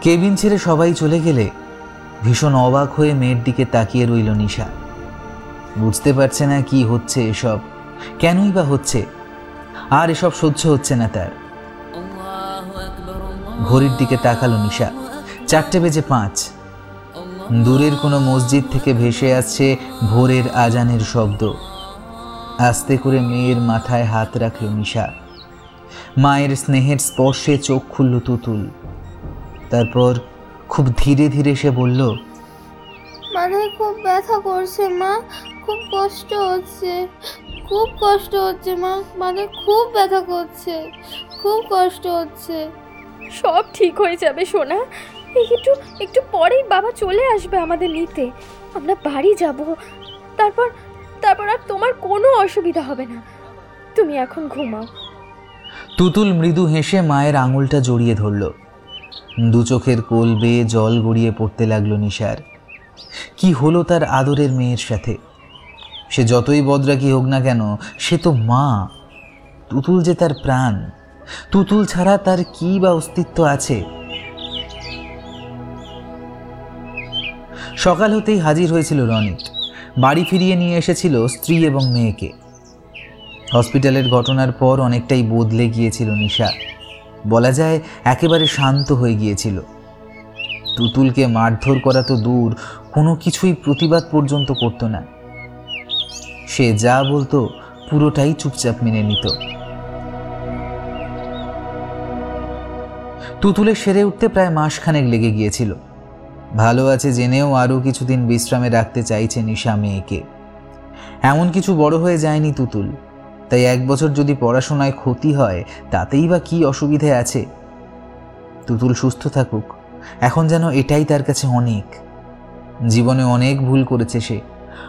কেবিন ছেড়ে সবাই চলে গেলে ভীষণ অবাক হয়ে মেয়ের দিকে তাকিয়ে রইল নিশা। বুঝতে পারছে না কি হচ্ছে এসব কেনই বা হচ্ছে আর এসব সহ্য হচ্ছে না তার। ঘড়ির দিকে তাকালো নিশা চারটে বেজে পাঁচ। দূরের কোনো মসজিদ থেকে ভেসে আসছে ভোরের আজানের শব্দ। আস্তে করে মেয়ের মাথায় হাত রাখল নিশা। মায়ের স্নেহের স্পর্শে চোখ খুলল তুতুল। তারপর খুব ধীরে ধীরে সে বলল মাথায় খুব ব্যথা করছে মা খুব কষ্ট হচ্ছে খুব কষ্ট হচ্ছে মা মাথায় খুব ব্যথা করছে খুব কষ্ট হচ্ছে। সব ঠিক হয়ে যাবে সোনা একটু একটু পরেই বাবা চলে আসবে আমাদের নিতে। আমরা বাড়ি যাব। তারপর তারপর আর তোমার কোনো অসুবিধা হবে না। তুমি এখন ঘুমাও। তুতুল মৃদু হেসে মায়ের আঙুলটা জড়িয়ে ধরল। দু চোখের কোল বেয়ে জল গড়িয়ে পড়তে লাগল নিশার। কি হলো তার আদরের মেয়ের সাথে? সে যতই বদরাকি হোক না কেন, সে তো মা। তুতুল যে তার প্রাণ। তুতুল ছাড়া তার কি বা অস্তিত্ব আছে? সকাল হতেই হাজির হয়েছিল রনিত। বাড়ি ফিরিয়ে নিয়ে এসেছিল স্ত্রী এবং মেয়েকে। হসপিটালের ঘটনার পর অনেকটাই বদলে গিয়েছিল নিশা। বলা যায়, একেবারে শান্ত হয়ে গিয়েছিল। তুতুলকে মারধর করা তো দূর, কোনো কিছুই প্রতিবাদ পর্যন্ত করতো না। সে যা বলতো, পুরোটাই চুপচাপ মেনে নিত। তুতুলের সেরে উঠতে প্রায় মাসখানেক লেগে গিয়েছিল। ভালো আছে জেনেও আরও কিছুদিন বিশ্রামে রাখতে চাইছে নিশা মেয়েকে। এমন কিছু বড় হয়ে যায়নি তুতুল। তাই এক বছর যদি পড়াশোনায় ক্ষতি হয়, তাতেই বা কি অসুবিধে আছে? তুতুল সুস্থ থাকুক। এখন যেন এটাই তার কাছে অনেক। জীবনে অনেক ভুল করেছে সে।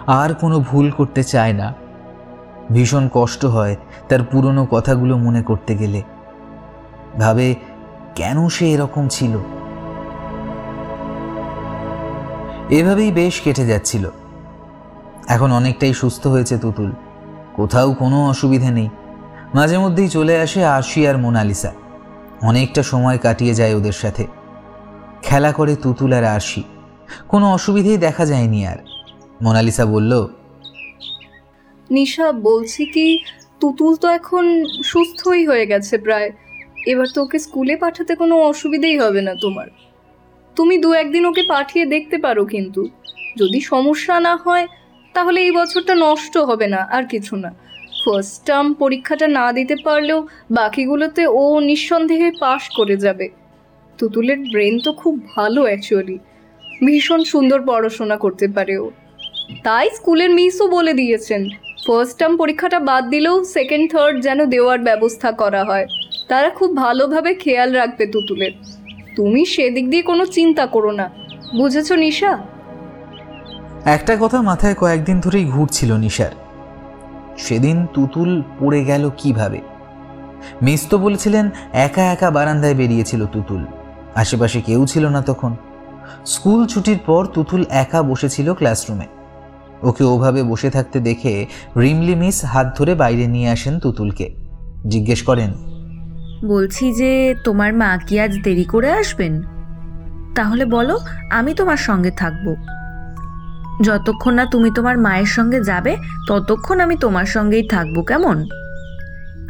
আর কোনো ভুল করতে চায় না। ভীষণ কষ্ট হয় তার পুরনো কথাগুলো মনে করতে গেলে। ভাবে, কেন সে এরকম ছিল? এভাবেই বেশ কেটে যাচ্ছিল। এখন অনেকটাই সুস্থ হয়েছে তুতুল। কোথাও কোনো অসুবিধে নেই। মাঝে মধ্যেই চলে আসে আশি আর মোনালিসা। অনেকটা সময় কাটিয়ে যায় ওদের সাথে। খেলা করে তুতুল আর আশি কোনো অসুবিধেই দেখা যায়নি আর। মোনালিসা বলল, নিশা, বলছি কি, তুতুল তো এখন সুস্থই হয়ে গেছে প্রায়। এবার তো ওকে স্কুলে পাঠাতে কোনো অসুবিধেই হবে না তোমার। তুমি দু একদিন ওকে পাঠিয়ে দেখতে পারো কিন্তু। যদি সমস্যা না হয়, তাহলে এই বছরটা নষ্ট হবে না, আর কিছু না। ফার্স্ট টার্ম পরীক্ষাটা না দিতে পারলেও বাকিগুলোতে ও নিঃসন্দেহে পাশ করে যাবে। তুতুলের ব্রেন তো খুব ভালো অ্যাকচুয়ালি ভীষণ সুন্দর পড়াশোনা করতে পারে ও। তাই স্কুলের মিসও বলে দিয়েছেন ফার্স্ট টার্ম পরীক্ষাটা বাদ দিলেও সেকেন্ড থার্ড যেন দেওয়ার ব্যবস্থা করা হয়। তারা খুব ভালোভাবে খেয়াল রাখবে তুতুলের। তুমি সেদিক দিয়ে কোনো চিন্তা করো না। বুঝেছ, নিশা? একটা কথা মাথায় কয়েকদিন ধরেই ঘুরছিল নিশার। সেদিন তুতুল পড়ে গেল কীভাবে? মিস তো বলেছিলেন একা একা বারান্দায় বেরিয়েছিল তুতুল। আশেপাশে কেউ ছিল না তখন। স্কুল ছুটির পর তুতুল একা বসেছিল ক্লাসরুমে। ওকে ওভাবে বসে থাকতে দেখে রিমলি মিস হাত ধরে বাইরে নিয়ে আসেন তুতুলকে। জিজ্ঞেস করেন বলছি যে তোমার মা কি আজ দেরি করে আসবেন? তাহলে বলো আমি তোমার সঙ্গে থাকব। যতক্ষণ না তুমি তোমার মায়ের সঙ্গে যাবে ততক্ষণ আমি তোমার সঙ্গেই থাকব কেমন?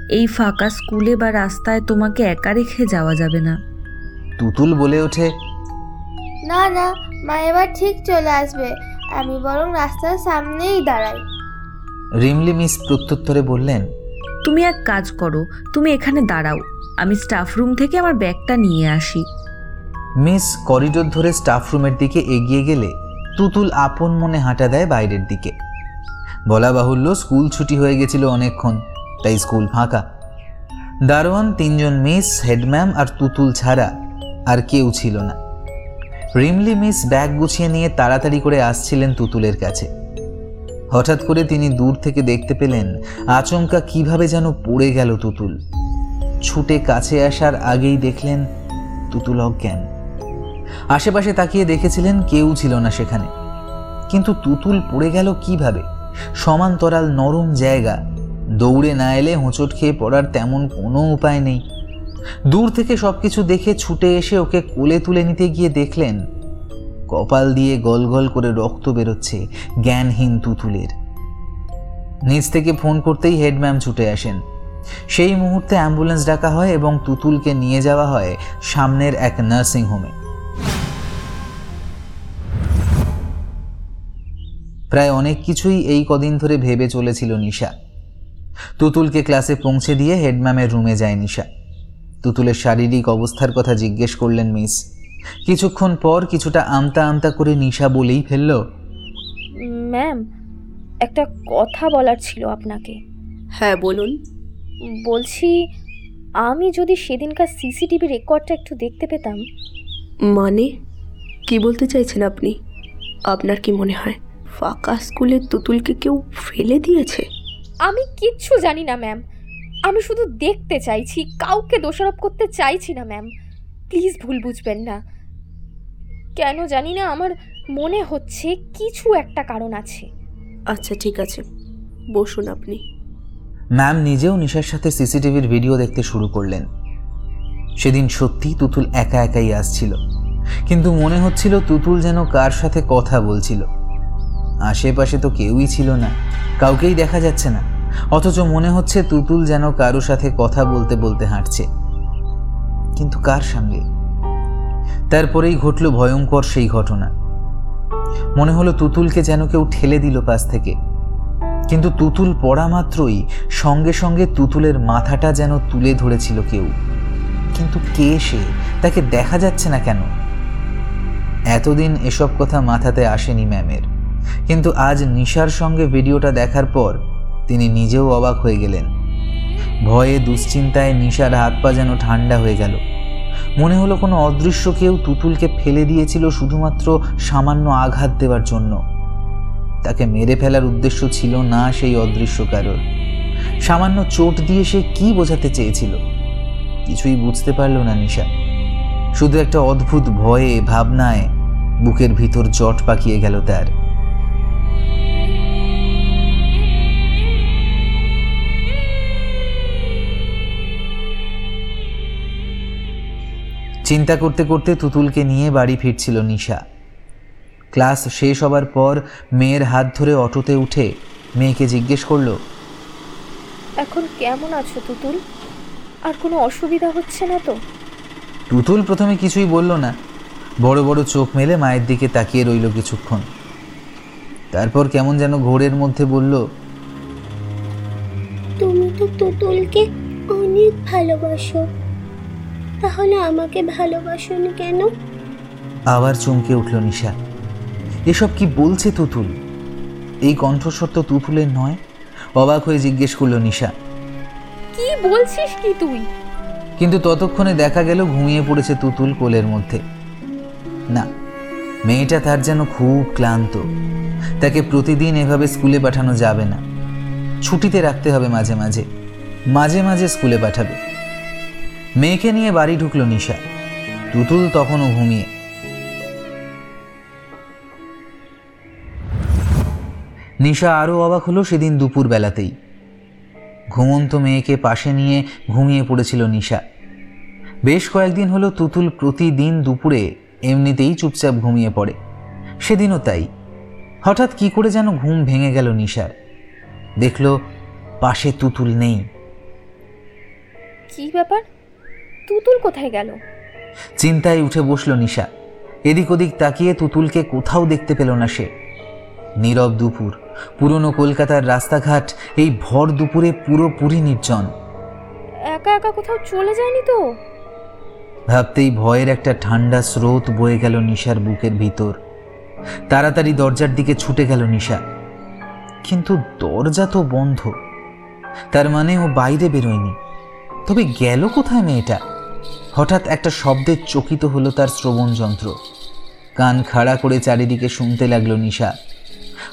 এই ফাঁকা স্কুলে বা রাস্তায় তোমাকে একা রেখে যাওয়া যাবে না। তুতুল বলে ওঠে না না মা এবার ঠিক চলে আসবে। আমি বরং রাস্তার সামনেই দাঁড়াই। রিমলি মিস প্রত্যুত্তরে বললেন তুমি এক কাজ করো তুমি এখানে দাঁড়াও। আমি স্টাফ রুম থেকে আমার ব্যাগটা নিয়ে আসি। মিস করিডোর ধরে স্টাফ রুমের দিকে এগিয়ে গেলে তুতুল আপন মনে হাঁটা দেয় বাইরের দিকে। বলা বাহুল্য স্কুল ছুটি হয়ে গেছিল অনেকক্ষণ, তাই স্কুল ফাঁকা। দারোয়ান, তিনজন মিস হেডম্যাম আর তুতুল ছাড়া আর কেউ ছিল না। রিমলি মিস ব্যাগ গুছিয়ে নিয়ে তাড়াতাড়ি করে আসছিলেন তুতুলের কাছে। হঠাৎ করে তিনি দূর থেকে দেখতে পেলেন আচমকা কীভাবে যেন পড়ে গেল তুতুল। ছুটে কাছে আসার আগেই দেখলেন তুতুল অজ্ঞান আশেপাশে তাকিয়ে দেখেছিলেন কেউ ছিল না সেখানে। কিন্তু তুতুল পড়ে গেল কীভাবে? সমান্তরাল নরম জায়গা। দৌড়ে না এলে হোঁচট খেয়ে পড়ার তেমন কোনো উপায় নেই। দূর থেকে সবকিছু দেখে ছুটে এসে ওকে কোলে তুলে নিতে গিয়ে দেখলেন, কপাল দিয়ে গল গল করে রক্ত বেরোচ্ছে জ্ঞানহীন তুতুলের। নিচ থেকে ফোন করতেই হেডম্যাম ছুটে আসেন। সেই মুহূর্তে অ্যাম্বুলেন্স ডাকা হয় এবং তুতুলকে নিয়ে যাওয়া হয় সামনের এক নার্সিং হোমে। প্রায় অনেক কিছুই এই কদিন ধরে ভেবে চলেছিল নিশা। তুতুলকে ক্লাসে পৌঁছে দিয়ে হেডম্যামের রুমে যায় নিশা। তুতুলের শারীরিক অবস্থার কথা জিজ্ঞেস করলেন মিস। কিছুক্ষণ পর কিছুটা আমতা আমতা করে নিশা বলেই ফেলল ম্যাম একটা কথা বলার ছিল আপনাকে। হ্যাঁ বলুন। বলছি আমি যদি সেদিনকার সিসিটিভি রেকর্ডটা একটু দেখতে পেতাম। মানে? কি বলতে চাইছেন আপনি? আপনার কি মনে হয় ফাঁকা স্কুলে তুতুলকে কেউ ফেলে দিয়েছে? আমি কিচ্ছু জানি না ম্যাম। আমি শুধু দেখতে চাইছি কাউকে দোষারোপ করতে চাইছি না ম্যাম। প্লিজ ভুল বুঝবেন না। কেন জানি না আমার মনে হচ্ছে কিছু একটা কারণ আছে। আচ্ছা ঠিক আছে। বসুন আপনি। ম্যাম নিজেও নিশার সাথে সিসিটিভির ভিডিও দেখতে শুরু করলেন। সেদিন সত্যিই তুতুল একা একাই আসছিল। কিন্তু মনে হচ্ছিল তুতুল যেন কার সাথে কথা বলছিল। আশেপাশে তো কেউই ছিল না, কাউকেই দেখা যাচ্ছে না। অথচ মনে হচ্ছে তুতুল যেন কারও সাথে কথা বলতে বলতে হাঁটছে। কিন্তু কার সঙ্গে তারপরেই ঘটল ভয়ঙ্কর সেই ঘটনা। মনে হলো তুতুলকে যেন কেউ ঠেলে দিল পাশ থেকে। কিন্তু তুতুল পড়া মাত্রই সঙ্গে সঙ্গে তুতুলের মাথাটা যেন তুলে ধরেছিল কেউ। কিন্তু কে সে, তাকে দেখা যাচ্ছে না কেন? এতদিন এসব কথা মাথাতে আসেনি ম্যামের। কিন্তু আজ নিশার সঙ্গে ভিডিওটা দেখার পর তিনি নিজেও অবাক হয়ে গেলেন। ভয়ে, দুশ্চিন্তায় নিশার হাত পা যেন ঠান্ডা হয়ে গেল। মনে হলো কোনো অদৃশ্য কেউ তুতুলকে ফেলে দিয়েছিল শুধুমাত্র সামান্য আঘাত দেওয়ার জন্য। তাকে মেরে ফেলার উদ্দেশ্য ছিল না সেই অদৃশ্য কারোর। সামান্য চোট দিয়ে সে কি বোঝাতে চেয়েছিল? কিছুই বুঝতে পারল না নিশা। শুধু একটা অদ্ভুত ভয়ে, ভাবনায় বুকের ভিতর জট পাকিয়ে গেল তার। চিন্তা করতে করতে তুতুলকে নিয়ে বাড়ি ফিরছিল নিশা। ক্লাস শেষ হবার পর মেয়ের হাত ধরে অটোতে উঠে মেয়েকে জিজ্ঞেস করল এখন কেমন আছো তুতুল? আর কোনো অসুবিধা হচ্ছে না তো? তুতুল প্রথমে কিছুই বলল না। বড় বড় চোখ মেলে মায়ের দিকে তাকিয়ে রইল কিছুক্ষণ। তারপর কেমন যেন ঘোরের মধ্যে বলল তুমি তো তুতুলকে অনেক ভালোবাসো। তাহলে আমাকে ভালোবাসোনি কেন? আবার চমকে উঠল নিশা। এসব কি বলছে তুতুল? এই কণ্ঠস্বর তো তুতুলের নয়। অবাক হয়ে জিজ্ঞেস করল নিশা। কি বলছিস কি তুই? কিন্তু ততক্ষণে দেখা গেল ঘুমিয়ে পড়েছে তুতুল কোলের মধ্যে। না মেয়েটা তার যেন খুব ক্লান্ত। তাকে প্রতিদিন এভাবে স্কুলে পাঠানো যাবে না। ছুটিতে রাখতে হবে মাঝে মাঝে। মাঝে মাঝে স্কুলে পাঠাবে। মেয়েকে নিয়ে বাড়ি ঢুকলো নিশা। তুতুল তখনও ঘুমিয়ে। নিশা আরও অবাক হলো সেদিন দুপুর বেলাতেই ঘুমন্ত মেয়েকে পাশে নিয়ে ঘুমিয়ে পড়েছিল নিশা। বেশ কয়েকদিন হলো তুতুল প্রতিদিন দুপুরে এমনিতেই চুপচাপ ঘুমিয়ে পড়ে। সেদিনও তাই। হঠাৎ কি করে যেন ঘুম ভেঙে গেল নিশার। দেখল পাশে তুতুল নেই। কি ব্যাপার? তুতুল কোথায় গেল? চিন্তায় উঠে বসল নিশা। এদিক ওদিক তাকিয়ে তুতুলকে কোথাও দেখতে পেল না সে। নীরব দুপুর। পুরনো কলকাতার রাস্তাঘাট এই ভর দুপুরে পুরোপুরি নির্জন। একা একা কোথাও চলে যায়নি তো? ভাবতেই ভয়ের একটা ঠান্ডা স্রোত বয়ে গেল নিশার বুকের ভিতর। তাড়াতাড়ি দরজার দিকে ছুটে গেল নিশা। কিন্তু দরজা তো বন্ধ। তার মানে ও বাইরে বেরোয়নি। তবে গেল কোথায় মেয়েটা? হঠাৎ একটা শব্দের চকিত হলো তার শ্রবণ যন্ত্র। কান খাড়া করে চারিদিকে শুনতে লাগল নিশা।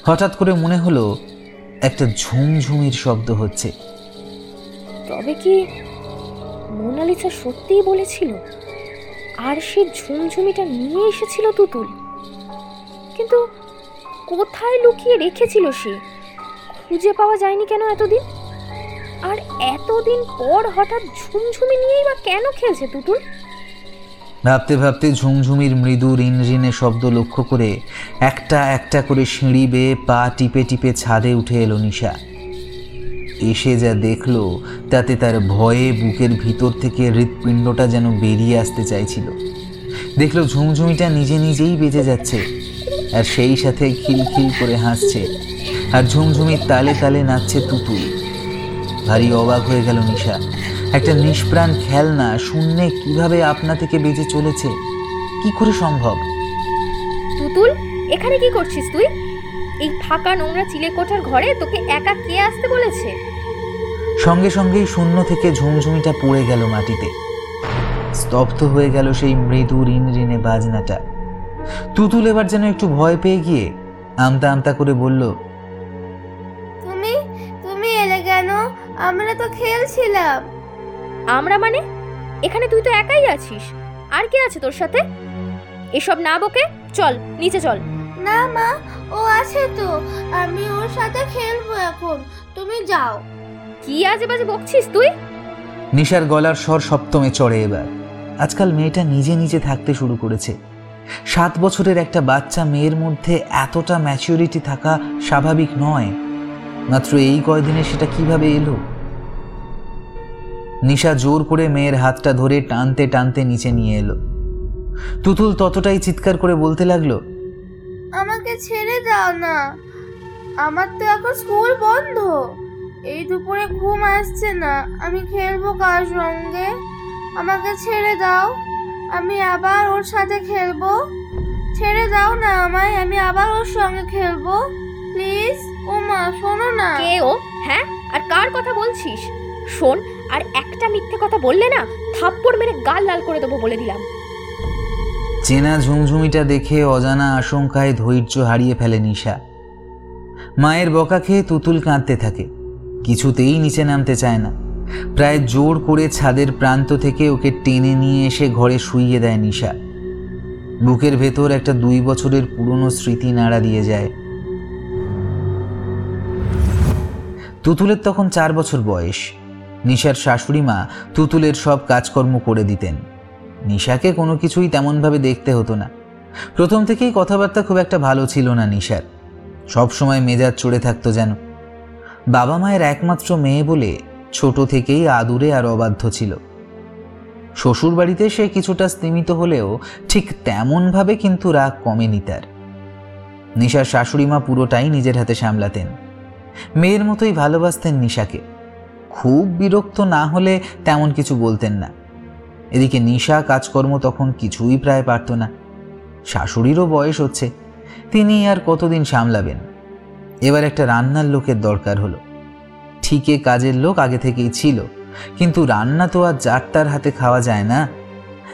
হঠাৎ করে মনে হলো একটা ঝুমঝুমির শব্দ হচ্ছে। তবে কি মোনালিসা সত্যিই বলেছিল? আর সে ঝুমঝুমিটা নিয়ে এসেছিল তুতুল। কিন্তু কোথায় লুকিয়ে রেখেছিল সে? খুঁজে পাওয়া যায়নি কেন এতদিন? আর এতদিন পর হঠাৎ ঝুমঝুমি নিয়েই বা কেন খেলছে তুতুল? ভাবতে ভাবতে ঝুমঝুমির মৃদু রিনরিনে শব্দ লক্ষ্য করে একটা একটা করে সিঁড়ি বেয়ে পা টিপে টিপে ছাদে উঠে এলো নিশা। এসে যা দেখল, তাতে তার ভয়ে বুকের ভিতর থেকে হৃৎপিণ্ডটা যেন বেরিয়ে আসতে চাইছিল। দেখল ঝুমঝুমিটা নিজে নিজেই বেজে যাচ্ছে, আর সেই সাথে খিলখিল করে হাসছে, আর ঝুমঝুমির তালে তালে নাচছে তুতুল। ভারী অবাক হয়ে গেল নিশা। একটা নিষ্প্রাণ খেলনা শূন্যে কীভাবে আপনা থেকে বেজে চলেছে? কি করে সম্ভব? তুতুল এখানে কি করছিস তুই? এই ফাঁকা নোংরা চিলে কোঠার ঘরে তোকে একা কে আসতে বলেছে? সঙ্গে সঙ্গেই শূন্য থেকে ঝুমঝুমিটা পড়ে গেল মাটিতে। স্তব্ধ হয়ে গেল সেই মৃদু ঋণ ঋণে বাজনাটা। তুতুল এবার যেন একটু ভয় পেয়ে গিয়ে আমতা আমতা করে বলল তুমি তুমি এলে কেন? আমরা তো খেলছিলাম। আমরা মানে? এখানে তুই তো একাই আছিস। আর কে আছে তোর সাথে? এসব না বকে চল নিচে চল। না মা ও আছে তো। আমি ওর সাথে খেলব এখন। তুমি যাও। কি আজে বাজে বকছিস তুই? নিশার গলার স্বর সপ্তমে চড়ে এবার। আজকাল মেয়েটা নিজে নিজে থাকতে শুরু করেছে। সাত বছরের একটা বাচ্চা মেয়ের মধ্যে এতটা ম্যাচিউরিটি থাকা স্বাভাবিক নয়। মাত্র এই কয়দিনে সেটা কীভাবে এলো? নিশা জোর করে মেয়ের হাতটা ধরে টানতে টানতে নিচে নিয়ে এলো। তুতুল ততটাই চিৎকার করে বলতে লাগল আমাকে ছেড়ে দাও না। আমার তো এখন স্কুল বন্ধ। এই দুপুরে ঘুম আসছে না। আমি খেলব কার সঙ্গে? আমাকে ছেড়ে দাও। আমি আবার ওর সাথে খেলব? ছেড়ে দাও না আমায়। আমি আবার ওর সঙ্গে খেলব? প্লিজ ও মা শোনো না। কে ও? হ্যাঁ? আর কার কথা বলছিস? শোন আর একটা মিথ্যে কথা বললে না, থাপ্পড় মেরে গাল লাল করে দেবো বলে দিলাম। চেনা ঝুমঝুমিটা দেখে অজানা আশঙ্কায় ধৈর্য হারিয়ে ফেলে নিশা। মায়ের বকা খেয়ে তুতুল কাঁদতে থাকে। কিছুতেই নিচে নামতে চায় না। প্রায় জোর করে ছাদের প্রান্ত থেকে ওকে টেনে নিয়ে এসে ঘরে শুইয়ে দেয় নিশা। বুকের ভেতর একটা দুই বছরের পুরনো স্মৃতি নাড়া দিয়ে যায়। তুতুলের তখন চার বছর বয়স। নিশার শাশুড়ি মা তুতুলের সব কাজকর্ম করে দিতেন। নিশাকে কোনো কিছুই তেমনভাবে দেখতে হতো না। প্রথম থেকেই কথাবার্তা খুব একটা ভালো ছিল না নিশার। সবসময় মেজাজ চড়ে থাকতো যেন। বাবা মায়ের একমাত্র মেয়ে বলে ছোট থেকেই আদুরে আর অবাধ্য ছিল। শ্বশুর বাড়িতে সে কিছুটা স্তিমিত হলেও ঠিক তেমনভাবে কিন্তু রাগ কমেনি তার। নিশার শাশুড়িমা পুরোটাই নিজের হাতে সামলাতেন। মেয়ের মতোই ভালোবাসতেন নিশাকে। খুব বিরক্ত না হলে তেমন কিছু বলতেন না। এদিকে নিশা কাজকর্ম তখন কিছুই প্রায় পারত না। শাশুড়িরও বয়স হচ্ছে, তিনি আর কতদিন সামলাবেন? এবার একটা রান্নার লোকের দরকার হলো। ঠিকে কাজের লোক আগে থেকেই ছিল, কিন্তু রান্না তো আর যার তার হাতে খাওয়া যায় না,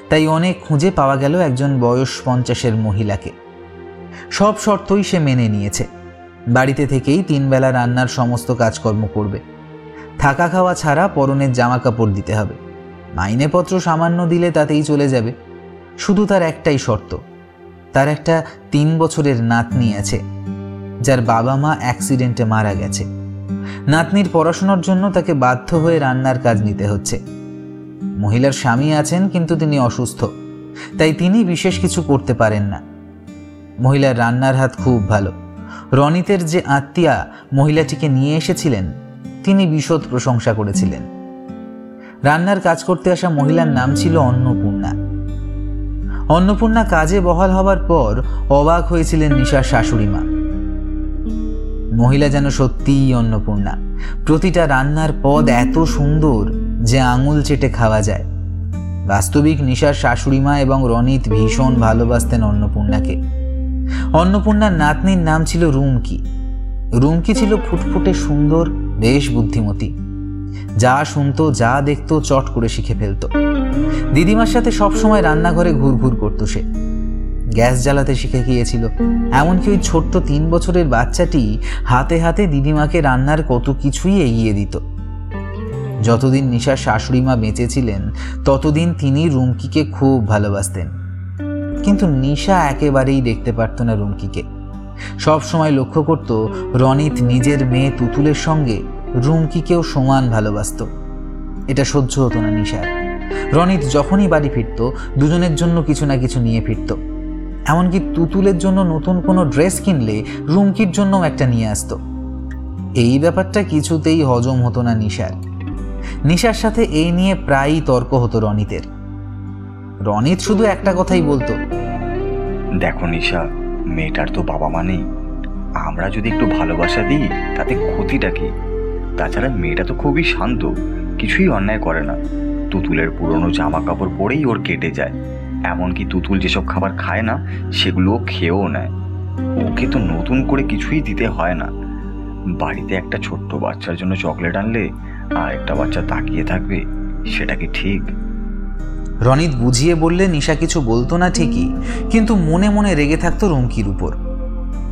তাই অনেক খুঁজে পাওয়া গেল একজন বয়স পঞ্চাশের মহিলাকে। সব শর্তই সে মেনে নিয়েছে। বাড়িতে থেকেই তিনবেলা রান্নার সমস্ত কাজকর্ম করবে। থাকা খাওয়া ছাড়া পরনের জামা কাপড় দিতে হবে। মাইনেপত্র সামান্য দিলে তাতেই চলে যাবে। শুধু তার একটাই শর্ত, তার একটা তিন বছরের নাতনি আছে, যার বাবা মা অ্যাক্সিডেন্টে মারা গেছে। নাতনির পড়াশোনার জন্য তাকে বাধ্য হয়ে রান্নার কাজ নিতে হচ্ছে। মহিলার স্বামী আছেন, কিন্তু তিনি অসুস্থ, তাই তিনি বিশেষ কিছু করতে পারেন না। মহিলার রান্নার হাত খুব ভালো। রনিতের যে আত্মীয়া মহিলাটিকে নিয়ে এসেছিলেন তিনি বিশদ প্রশংসা করেছিলেন। রান্নার কাজ করতে আসা মহিলার নাম ছিল অন্নপূর্ণা। অন্নপূর্ণা কাজে বহাল হবার পর অবাক হয়েছিলেন নিশার শাশুড়ি মা। মহিলা যেন সত্যিই অন্নপূর্ণা। প্রতিটা রান্নার পদ এত সুন্দর যে আঙুল চেটে খাওয়া যায়। বাস্তবিক নিশার শাশুড়িমা এবং রনিত ভীষণ ভালোবাসতেন অন্নপূর্ণাকে। অন্নপূর্ণার নাতনির নাম ছিল রুমকি। রুমকি ছিল ফুটফুটে সুন্দর বেশ বুদ্ধিমতী। যা শুনতো, যা দেখতো, চট করে শিখে ফেলতো। দিদিমার সাথে সবসময় রান্নাঘরে ঘুরঘুর করতো সে। গ্যাস জ্বালাতে শিখে গিয়েছিল। এমনকি ওই ছোট্ট তিন বছরের বাচ্চাটি হাতে হাতে দিদিমাকে রান্নার কত কিছুই এগিয়ে দিত। যতদিন নিশার শাশুড়িমা বেঁচে ছিলেন ততদিন তিনি রুমকিকে খুব ভালোবাসতেন। কিন্তু নিশা একেবারেই দেখতে পারত না রুমকিকে। সব সময় লক্ষ্য করত রনিত নিজের মেয়ে তুতুলের সঙ্গে রুমকিকেও সমান ভালোবাসত। এটা সহ্য হতো না নিশার। রনিত যখনই বাড়ি ফিরত, দুজনের জন্য কিছু না কিছু নিয়ে ফিরত। এমনকি তুতুলের জন্য নতুন কোনো ড্রেস কিনলে রুমকির জন্যও একটা নিয়ে আসতো। এই ব্যাপারটা কিছুতেই হজম হতো না নিশার। নিশার সাথে এই নিয়ে প্রায়ই তর্ক হতো রনিতের। রনিত শুধু একটা কথাই বলতো। দেখো নিশা মেয়েটার তো বাবা মা নেই। আমরা যদি একটু ভালোবাসা দিই, তাতে ক্ষতিটা কি? তাছাড়া মেয়েটা তো খুবই শান্ত, কিছুই অন্যায় করে না। তুতুলের পুরনো জামা কাপড় পরেই ওর কেটে যায়। এমনকি তুতুল যেসব খাবার খায় না, সেগুলোও খেয়েও নেয়। ওকে তো নতুন করে কিছুই দিতে হয় না। বাড়িতে একটা ছোট্ট বাচ্চার জন্য চকলেট আনলে আর একটা বাচ্চা তাকিয়ে থাকবে, সেটা কি ঠিক? রনিত বুঝিয়ে বললে, নিশা কিছু বলতো না ঠিকই, কিন্তু মনে মনে রেগে থাকতো রুমকির উপর।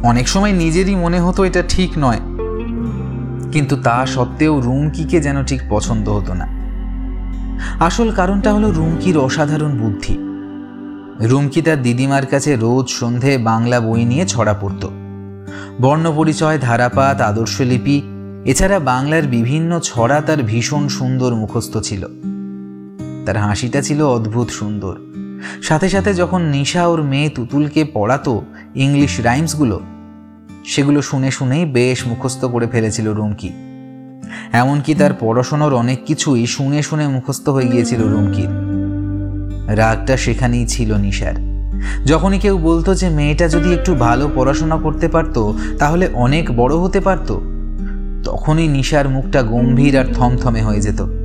অনেক সময় নিজেরই মনে হতো এটা ঠিক নয়, কিন্তু তা সত্ত্বেও রুমকিকে যেন ঠিক পছন্দ হতো না। আসল কারণটা হলো রুমকির অসাধারণ বুদ্ধি। রুমকি তার দিদিমার কাছে রোজ সন্ধে বাংলা বই নিয়ে ছড়া পড়ত। বর্ণপরিচয় ধারাপাত আদর্শলিপি এছাড়া বাংলার বিভিন্ন ছড়া তার ভীষণ সুন্দর মুখস্থ ছিল। তার হাসিটা ছিল অদ্ভুত সুন্দর। সাথে সাথে যখন নিশা ওর মেয়ে তুতুলকে পড়াতো ইংলিশ রাইমসগুলো, সেগুলো শুনে শুনেই বেশ মুখস্থ করে ফেলেছিল রুমকি। এমনকি তার পড়াশোনার অনেক কিছুই শুনে শুনে মুখস্থ হয়ে গিয়েছিল রুমকির। রাগটা সেখানেই ছিল নিশার। যখনই কেউ বলতো যে মেয়েটা যদি একটু ভালো পড়াশোনা করতে পারত, তাহলে অনেক বড় হতে পারত, তখনই নিশার মুখটা গম্ভীর আর থমথমে হয়ে যেত।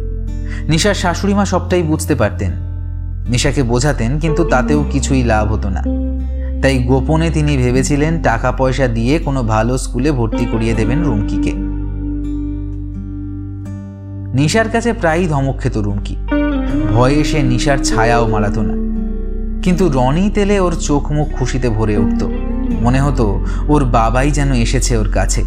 নিশার শাশুড়ি মা সবটাই বুঝতে পারতেন। নিশাকে বোঝাতেন, কিন্তু তাতেও কিছুই লাভ হতো না। তাই গোপনে তিনি ভেবেছিলেন টাকা পয়সা দিয়ে কোনো ভালো স্কুলে ভর্তি করিয়ে দেবেন রুমকিকে। নিশার কাছে প্রায়ই ধমক খেত রুমকি। ভয়ে সে নিশার ছায়াও মারাত না। কিন্তু রনি তেলে ওর চোখ মুখ খুশিতে ভরে উঠত। মনে হতো ওর বাবাই যেন এসেছে ওর কাছে।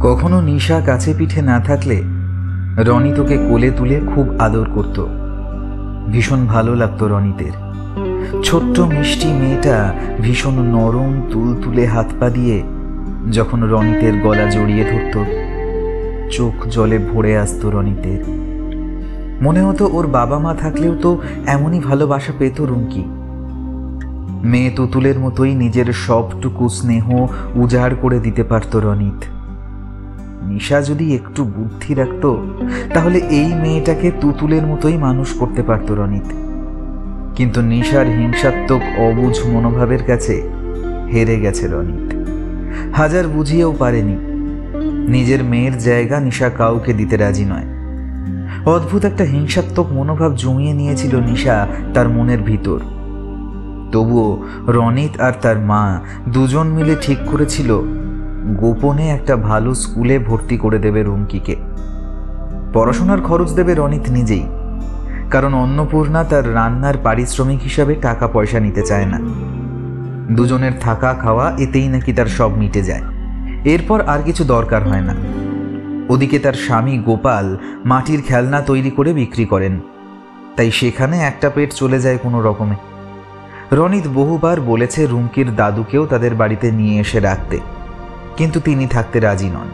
কখনো নিশা কাছে পিঠে না থাকলে রনি তোকে কোলে তুলে খুব আদর করত। ভীষণ ভালো লাগতো রনিতের। ছোট্ট মিষ্টি মেয়েটা ভীষণ নরম তুল তুলে হাত পা দিয়ে যখন রনিতের গলা জড়িয়ে ধরত, চোখ জলে ভরে আসতো রনিতের। মনে হতো ওর বাবা মা থাকলেও তো এমনই ভালোবাসা পেত রুমকি। মেয়ে তুতুলের মতোই নিজের সবটুকু স্নেহ উজাড় করে দিতে পারত রনিত। নিশা যদি একটু বুদ্ধি রাখত, তাহলে এই মেয়েটাকে তুতুলের মতোই মানুষ করতে পারত রনিত। কিন্তু নিশার হিংসাত্মক, অবুঝ মনোভাবের কাছে হেরে গেছে রনিত। হাজার বুঝিয়েও পারেনি। নিজের মেয়ের জায়গা নিশা কাউকে দিতে রাজি নয়। অদ্ভুত একটা হিংসাত্মক মনোভাব জমিয়ে নিয়েছিল নিশা তার মনের ভিতর। তবুও রনিত আর তার মা দুজন মিলে ঠিক করেছিল গোপনে একটা ভালো স্কুলে ভর্তি করে দেবে রুমকিকে। পড়াশোনার খরচ দেবে রনিত নিজেই, কারণ অন্নপূর্ণা তার রান্নার পারিশ্রমিক হিসাবে টাকা পয়সা নিতে চায় না। দুজনের থাকা খাওয়া এতেই নাকি তার সব মিটে যায়। এরপর আর কিছু দরকার হয় না। ওদিকে তার স্বামী গোপাল মাটির খেলনা তৈরি করে বিক্রি করেন। তাই সেখানে একটা পেট চলে যায় কোনো রকমে। রনিত বহুবার বলেছে রুমকির দাদুকেও তাদের বাড়িতে নিয়ে এসে রাখতে। কিন্তু তিনি থাকতে রাজি নন।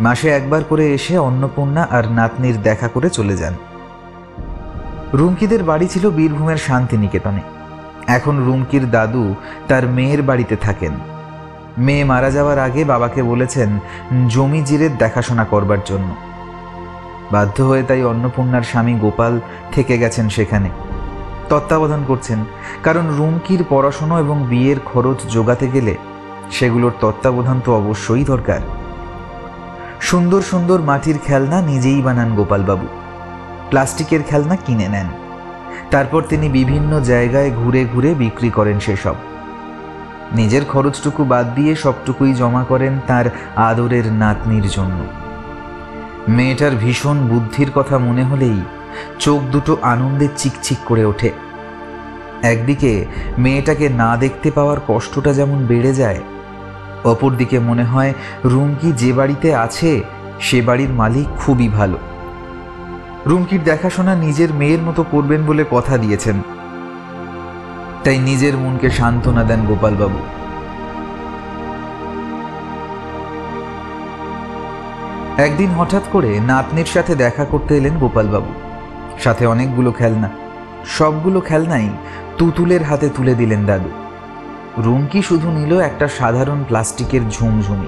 মাসে একবার করে এসে অন্নপূর্ণা আর নাতনির দেখা করে চলে যান। রুমকিদের বাড়ি ছিল বীরভূমের শান্তিনিকেতনে। এখন রুমকির দাদু তার মেয়ের বাড়িতে থাকেন। মেয়ে মারা যাওয়ার আগে বাবাকে বলেছেন, জমি জিরের দেখাশোনা করবার জন্য। বাধ্য হয়ে তাই অন্নপূর্ণার স্বামী গোপাল থেকে গেছেন সেখানে। তত্ত্বাবধান করছেন, কারণ রুমকির পড়াশুনো এবং বিয়ের খরচ জোগাতে গেলে সেগুলোর তত্ত্বাবধান তো অবশ্যই দরকার। সুন্দর সুন্দর মাটির খেলনা নিজেই বানান গোপালবাবু। প্লাস্টিকের খেলনা কিনে নেন। তারপর তিনি বিভিন্ন জায়গায় ঘুরে ঘুরে বিক্রি করেন সেসব। নিজের খরচটুকু বাদ দিয়ে সবটুকুই জমা করেন তার আদরের নাতনির জন্য। মেয়েটার ভীষণ বুদ্ধির কথা মনে হলেই চোখ দুটো আনন্দে চিকচিক করে ওঠে। একদিকে মেয়েটাকে না দেখতে পাওয়ার কষ্টটা যেমন বেড়ে যায় অপরদিকে মনে হয় রুমকি যে বাড়িতে আছে, সে বাড়ির মালিক খুবই ভালো। রুমকির দেখাশোনা নিজের মেয়ের মতো করবেন বলে কথা দিয়েছেন। তাই নিজের মনকে সান্ত্বনা দেন গোপালবাবু। একদিন হঠাৎ করে নাতনির সাথে দেখা করতে এলেন গোপালবাবু। সাথে অনেকগুলো খেলনা। সবগুলো খেলনাই তুতুলের হাতে তুলে দিলেন দাদু। রুমকি শুধু নিল একটা সাধারণ প্লাস্টিকের ঝুমঝুমি।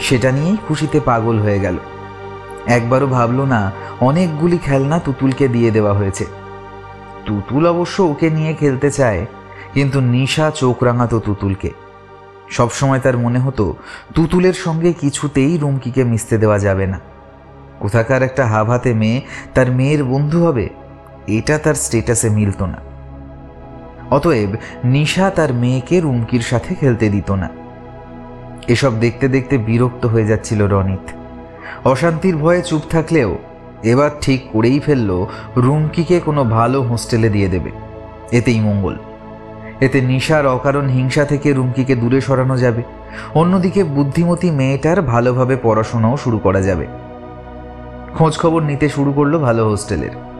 সেটা নিয়েই খুশিতে পাগল হয়ে গেল। একবারও ভাবল না, অনেকগুলি খেলনা তুতুলকে দিয়ে দেওয়া হয়েছে। তুতুল অবশ্য ওকে নিয়ে খেলতে চায়, কিন্তু নিশা চোখ রাঙাতো তুতুলকে। সবসময় তার মনে হতো, তুতুলের সঙ্গে কিছুতেই রুমকিকে মিশতে দেওয়া যাবে না। কোথাকার একটা হাভাতে মেয়ে তার মেয়ের বন্ধু হবে, এটা তার স্টেটাসে মিলত না। অতএব নিশা তার মেয়েকে রুমকির সাথে খেলতে দিত না। এসব দেখতে দেখতে বিরক্ত হয়ে যাচ্ছিল রনিত। অশান্তির ভয়ে চুপ থাকলেও এবার ঠিক করেই ফেলল রুমকিকে কোনো ভালো হোস্টেলে দিয়ে দেবে। এতেই মঙ্গল। এতে নিশার অকারণ হিংসা থেকে রুমকিকে দূরে সরানো যাবে। অন্যদিকে বুদ্ধিমতী মেয়েটার ভালোভাবে পড়াশোনাও শুরু করা যাবে। খোঁজ খবর নিতে শুরু করল ভালো হোস্টেলের।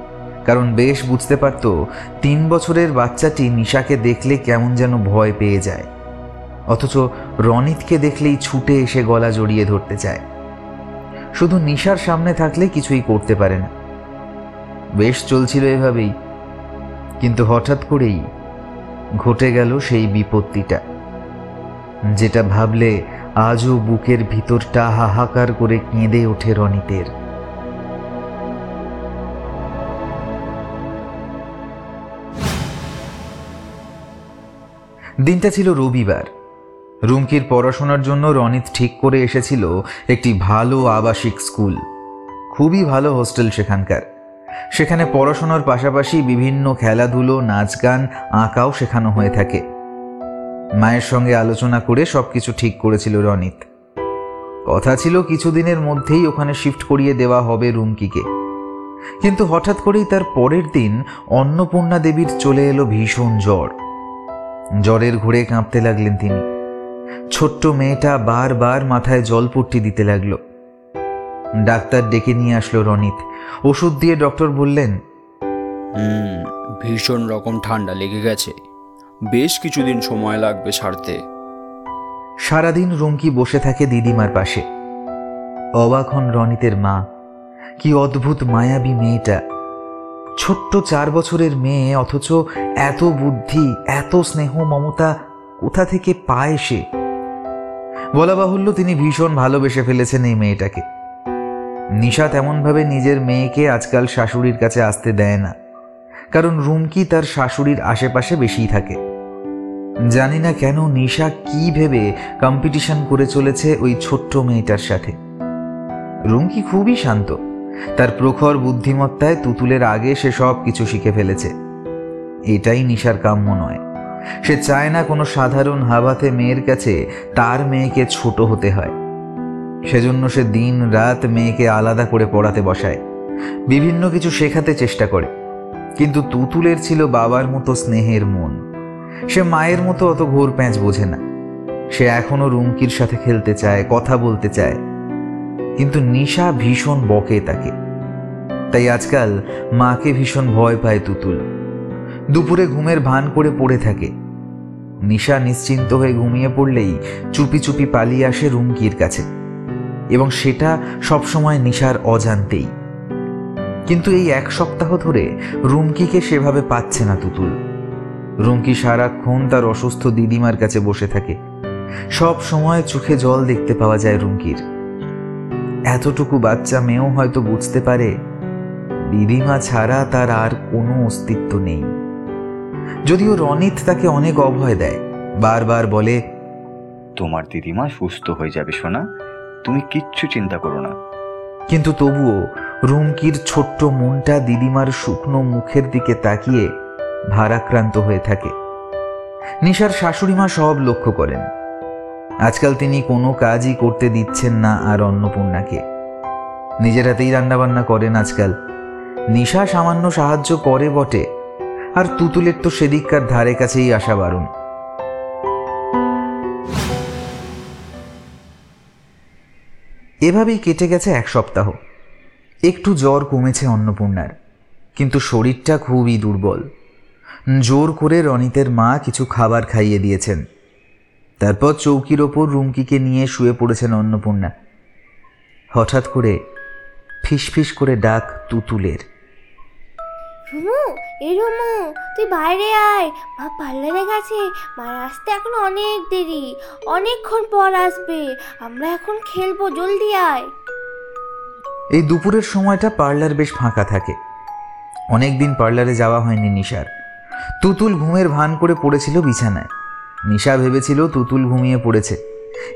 কারণ বেশ বুঝতে পারত তিন বছরের বাচ্চাটি নিশাকে দেখলে কেমন যেন ভয় পেয়ে যায়। অথচ রনিতকে দেখলেই ছুটে এসে গলা জড়িয়ে ধরতে চায়। শুধু নিশার সামনে থাকলে কিছুই করতে পারে না। বেশ চলছিল এভাবেই। কিন্তু হঠাৎ করেই ঘটে গেল সেই বিপত্তিটা। যেটা ভাবলে আজও বুকের ভিতরটা হাহাকার করে কেঁদে ওঠে রনিতের। দিনটা ছিল রবিবার। রুমকির পড়াশোনার জন্য রনিত ঠিক করে এসেছিল একটি ভালো আবাসিক স্কুল। খুবই ভালো হোস্টেল সেখানকার। সেখানে পড়াশোনার পাশাপাশি বিভিন্ন খেলাধুলো নাচ গান আঁকাও শেখানো হয়ে থাকে। মায়ের সঙ্গে আলোচনা করে সবকিছু ঠিক করেছিল রনিত। কথা ছিল কিছুদিনের মধ্যেই ওখানে শিফট করিয়ে দেওয়া হবে রুমকিকে। কিন্তু হঠাৎ করেই তার পরের দিন অন্নপূর্ণা দেবীর চলে এলো ভীষণ জ্বর। জ্বরের ঘুরে কাঁপতে লাগলেন তিনি। ছোট্ট মেয়েটা বারবার মাথায় জলপট্টি দিতে লাগল। ডাক্তার ডেকে নিয়ে আসলো রনিত। ওষুধ দিয়ে ডক্টর বললেন হুম ভীষণ রকম ঠান্ডা লেগে গেছে। বেশ কিছুদিন সময় লাগবে সারতে। সারাদিন রুমকি বসে থাকে দিদিমার পাশে। অবাক হন রনিতের মা। কি অদ্ভুত মায়াবী মেয়েটা। ছোট্ট চার বছরের মেয়ে, অথচ এত বুদ্ধি, এত স্নেহ মমতা কোথা থেকে পায় সে? বলা বাহুল্য তিনি ভীষণ ভালোবেসে ফেলেছেন এই মেয়েটাকে। নিশা তেমনভাবে নিজের মেয়েকে আজকাল শাশুড়ির কাছে আসতে দেয় না, কারণ রুমকি তার শাশুড়ির আশেপাশে বেশিই থাকে। জানি না কেন নিশা কি ভেবে কম্পিটিশন করে চলেছে ওই ছোট্ট মেয়েটার সাথে। রুমকি খুবই শান্ত। তার প্রখর বুদ্ধিমত্তায় তুতুলের আগে সে সব কিছু শিখে ফেলেছে। এটাই নিশার কাম্য নয়। সে চায় না কোনো সাধারণ হাবাতে মেয়ের কাছে তার মেয়েকে ছোট হতে হয়। সেজন্য সে দিন রাত মেয়েকে আলাদা করে পড়াতে বসায়। বিভিন্ন কিছু শেখাতে চেষ্টা করে। কিন্তু তুতুলের ছিল বাবার মতো স্নেহের মন। সে মায়ের মতো অত ঘোর প্যাঁচ বোঝে না। সে এখনও রুমকির সাথে খেলতে চায়, কথা বলতে চায়। কিন্তু নিশা ভীষণ বকে তাকে। তাই আজকাল মাকে ভীষণ ভয় পায় তুতুল। দুপুরে ঘুমের ভান করে পড়ে থাকে। নিশা নিশ্চিন্ত হয়ে ঘুমিয়ে পড়লেই চুপি চুপি পালিয়ে আসে রুমকির কাছে। এবং সেটা সবসময় নিশার অজান্তেই। কিন্তু এই এক সপ্তাহ ধরে রুমকিকে সেভাবে পাচ্ছে না তুতুল। রুমকি সারাক্ষণ তার অসুস্থ দিদিমার কাছে বসে থাকে। সব সময় চোখে জল দেখতে পাওয়া যায় রুমকির। এতটুকু বাচ্চা মেয়েও হয়তো বুঝতে পারে দিদিমা ছাড়া তার আর কোনো অস্তিত্ব নেই। যদিও রনিত তাকে অনেক অভয় দেয় বারবার বলে তোমার দিদিমা সুস্থ হয়ে যাবে সোনা। তুমি কিচ্ছু চিন্তা করো না। কিন্তু তবুও রুমকির ছোট্ট মনটা দিদিমার শুকনো মুখের দিকে তাকিয়ে ভারাক্রান্ত হয়ে থাকে। নিশার শাশুড়িমা সব লক্ষ্য করেন। আজকাল তিনি কোনো কাজই করতে দিচ্ছেন না আর অন্নপূর্ণাকে। নিজের হাতেই রান্নাবান্না করেন আজকাল। নিশা সামান্য সাহায্য করে বটে, আর তুতুলের তো সেদিককার ধারে কাছেই আসা বারণ। এভাবেই কেটে গেছে এক সপ্তাহ। একটু জ্বর কমেছে অন্নপূর্ণার, কিন্তু শরীরটা খুবই দুর্বল। জোর করে রনিতের মা কিছু খাবার খাইয়ে দিয়েছেন। তারপর চৌকির ওপর রুমকিকে নিয়ে শুয়ে পড়েছেন অন্নপূর্ণা। হঠাৎ করে ফিসফিস করে ডাক তুতুলের। রুমু এই রুমু তুই বাইরে আয়। মা পার্লারে গেছে। মার আসতে এখন অনেক দেরি। অনেকক্ষণ পর আসবে। আমরা এখন খেলব জলদি আয়। এই দুপুরের সময়টা পার্লার বেশ ফাঁকা থাকে। অনেকদিন পার্লারে যাওয়া হয়নি নিশার। তুতুল ঘুমের ভান করে পড়েছিল বিছানায়। নিশা ভেবেছিল তুতুল ঘুমিয়ে পড়েছে।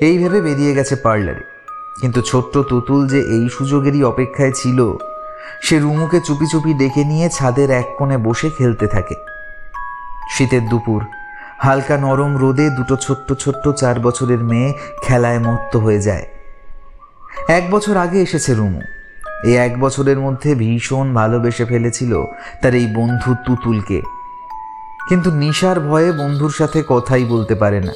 এই ভেবে বেরিয়ে গেছে পার্লারে। কিন্তু ছোট্ট তুতুল যে এই সুযোগেরই অপেক্ষায় ছিল, সে রুমুকে চুপি চুপি ডেকে নিয়ে ছাদের এক কোণে বসে খেলতে থাকে। শীতের দুপুর, হালকা নরম রোদে দুটো ছোট্ট ছোট্ট চার বছরের মেয়ে খেলায় মত্ত হয়ে যায়। এক বছর আগে এসেছে রুমু। এই এক বছরের মধ্যে ভীষণ ভালোবেসে ফেলেছিল তার এই বন্ধু তুতুলকে। কিন্তু নিশার ভয়ে বন্ধুর সাথে কথাই বলতে পারে না।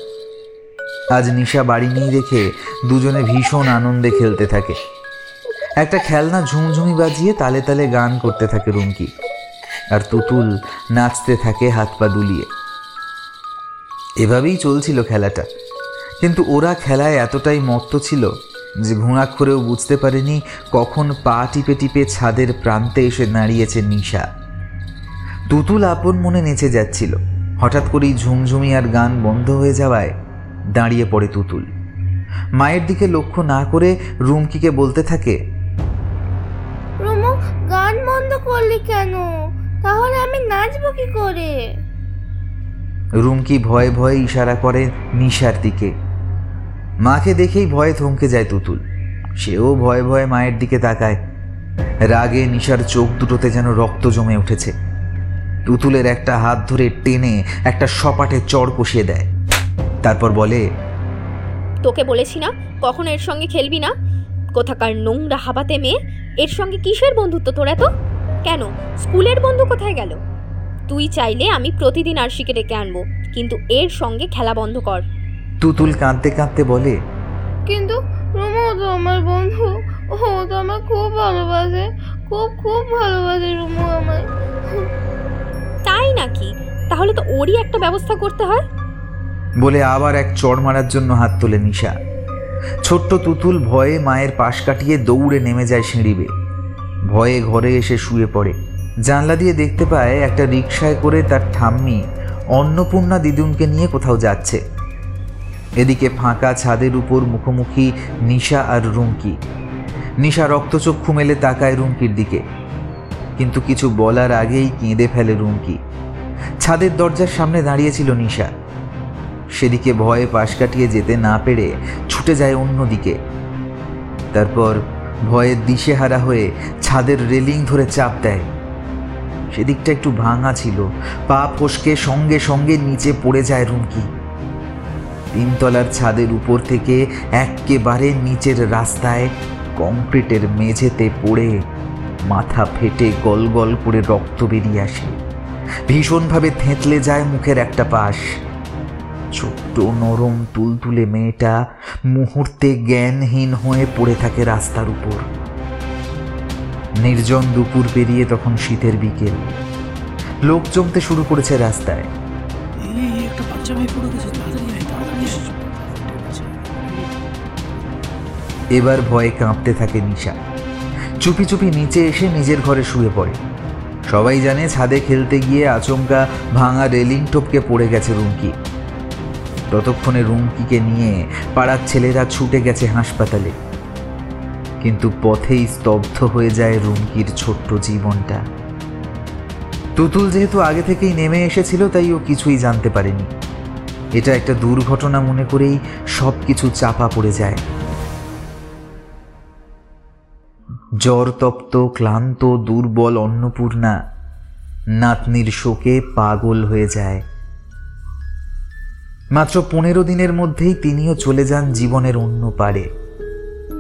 আজ নিশা বাড়ি নেই রেখে দুজনে ভীষণ আনন্দে খেলতে থাকে। একটা খেলনা ঝুমঝুমি বাজিয়ে তালে তালে গান করতে থাকে রুমকি। আর তুতুল নাচতে থাকে হাত পা দুলিয়ে। এভাবেই চলছিল খেলাটা। কিন্তু ওরা খেলায় এতটাই মত্ত ছিল যে ঘুণাক্ষরেও বুঝতে পারেনি কখন পা টিপে টিপে ছাদের প্রান্তে এসে দাঁড়িয়েছে নিশা। তুতুল আপন মনে নেচে যাচ্ছিল। হঠাৎ করেই ঝুমঝুমি আর গান বন্ধ হয়ে যাওয়ায় দাঁড়িয়ে পড়ে তুতুল। মায়ের দিকে লক্ষ্য না করে রুমকিকে বলতে থাকে রুমু গান বন্ধ করলি কেন? তাহলে আমি নাচবো কি করে? রুমকি ভয়ে ভয়ে ইশারা করে নিশার দিকে। মাকে দেখেই ভয়ে থমকে যায় তুতুল। সেও ভয়ে ভয়ে মায়ের দিকে তাকায়। রাগে নিশার চোখ দুটোতে যেন রক্ত জমে উঠেছে। তুতুলের একটা হাত ধরে টেনে একটা সপাটে চড় কষিয়ে দেয়। তারপর বলে তোকে বলেছি না কখন এর সঙ্গে খেলবি না? কোথাকার নোংরা হাবাতে মেয়ে এর সঙ্গে কিসের বন্ধুত্ব তোর এত? কেন? স্কুলের বন্ধু কোথায় গেল? তুই চাইলে আমি প্রতিদিন আরশিকে ডেকে আনব কিন্তু এর সঙ্গে খেলা বন্ধ কর। তুতুল কাঁদতে কাঁদতে বলে কিন্তু রুমু তো আমার বন্ধু ও তো আমার খুব ভালোবাসে খুব খুব ভালোবাসে রুমু আমায়। তাই নাকি? তাহলে তো ওরই একটা ব্যবস্থা করতে হয়। বলে আবার এক চড় মারার জন্য হাত তোলে নিশা। ছোট্ট তুতুল ভয়ে মায়ের পাশ কাটিয়ে দৌড়ে নেমে যায় সিঁড়ি বেয়ে ভয়ে ঘরে এসে শুয়ে পড়ে। জানলা দিয়ে দেখতে পায় একটা রিকশায় করে তার ঠাম্মি অন্নপূর্ণা দিদুনকে নিয়ে কোথাও যাচ্ছে। এদিকে ফাঁকা ছাদের উপর মুখোমুখি নিশা আর রুমকি। নিশা রক্তচক্ষু মেলে তাকায় রুমকির দিকে। কিন্তু কিছু বলার আগেই কেঁদে ফেলে রুমকি। ছাদের দরজার সামনে দাঁড়িয়েছিল নিশা। সেদিকে ভয়ে পাশ কাটিয়ে যেতে না পেরে ছুটে যায় অন্যদিকে। তারপর ভয়ে দিশেহারা হয়ে ছাদের রেলিং ধরে চাপ দেয়। সেদিকটা একটু ভাঙা ছিল। পা ফসকে সঙ্গে সঙ্গে নিচে পড়ে যায় রুমকি। তিনতলার ছাদের উপর থেকে একেবারে নিচের রাস্তায় কংক্রিটের মেঝেতে পড়ে মাথা ফেটে গল গল করে রক্ত বেরিয়ে আসে। ভীষণভাবে থেঁতলে যায় মুখের একটা পাশ। ছোট্ট নরম তুলতুলে মেয়েটা মুহূর্তে জ্ঞানহীন হয়ে পড়ে থাকে রাস্তার উপর। নির্জন দুপুর পেরিয়ে তখন শীতের বিকেল। লোক জমতে শুরু করেছে রাস্তায়। এবার ভয়ে কাঁপতে থাকে নিশা। চুপি চুপি নিচে এসে নিজের ঘরে শুয়ে পড়ে। সবাই জানে ছাদে খেলতে গিয়ে আচমকা ভাঙা রেলিং টপকে পড়ে গেছে রুমকি। ততক্ষণে রুমকিকে নিয়ে পাড়ার ছেলেরা ছুটে গেছে হাসপাতালে। কিন্তু পথেই স্তব্ধ হয়ে যায় রুমকির ছোট্ট জীবনটা। তুতুল যেহেতু আগে থেকেই নেমে এসেছিল, তাই ও কিছুই জানতে পারেনি। এটা একটা দুর্ঘটনা মনে করেই সব কিছু চাপা পড়ে যায়। জ্বর তপ্ত, ক্লান্ত, দুর্বল, অন্নপূর্ণা, নাতনির শোকে পাগল হয়ে যায়। মাত্র পনেরো দিনের মধ্যেই তিনিও চলে যান জীবনের অন্য পারে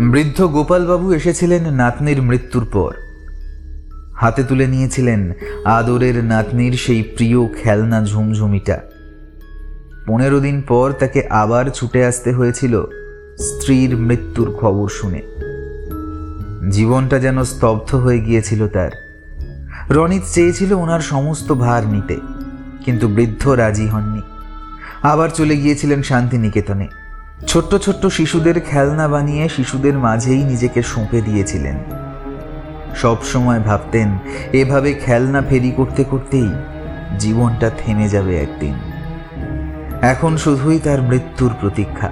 বৃদ্ধ গোপালবাবু এসেছিলেন নাতনির মৃত্যুর পর। হাতে তুলে নিয়েছিলেন আদরের নাতনির সেই প্রিয় খেলনা ঝুমঝুমিটা। পনেরো দিন পর তাকে আবার ছুটে আসতে হয়েছিল স্ত্রীর মৃত্যুর খবর শুনে। জীবনটা যেন স্তব্ধ হয়ে গিয়েছিল তার। রনিত চেয়েছিল ওনার সমস্ত ভার নিতে, কিন্তু বৃদ্ধ রাজি হননি। আবার চলে গিয়েছিলেন শান্তিনিকেতনে। ছোট্ট ছোট্ট শিশুদের খেলনা বানিয়ে শিশুদের মাঝেই নিজেকে সঁপে দিয়েছিলেন। সব সময় ভাবতেন, এভাবে খেলনা ফেরি করতে করতেই জীবনটা থেমে যাবে একদিন। এখন শুধুই তার মৃত্যুর প্রতীক্ষা।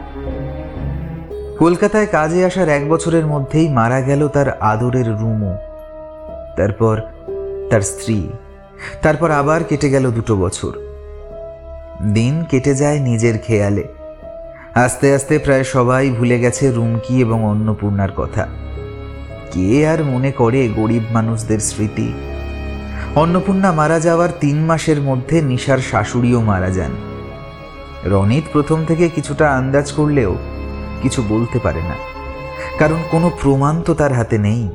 কলকাতায় কাজে আসার এক বছরের মধ্যেই মারা গেল তার আদরের রুমও তারপর তার স্ত্রী। তারপর আবার কেটে গেল দুটো বছর। দিন কেটে যায় নিজের খেয়ালে। আস্তে আস্তে প্রায় সবাই ভুলে গেছে রুমকি এবং অন্নপূর্ণার কথা। কে আর মনে করে গরিব মানুষদের স্মৃতি? অন্নপূর্ণা মারা যাওয়ার তিন মাসের মধ্যে নিশার শাশুড়িও মারা যান। রনিত প্রথম থেকে কিছুটা আন্দাজ করলেও কিছু বলতে পারে না। কারণ কোনো প্রমাণ তো তার হাতে নেই।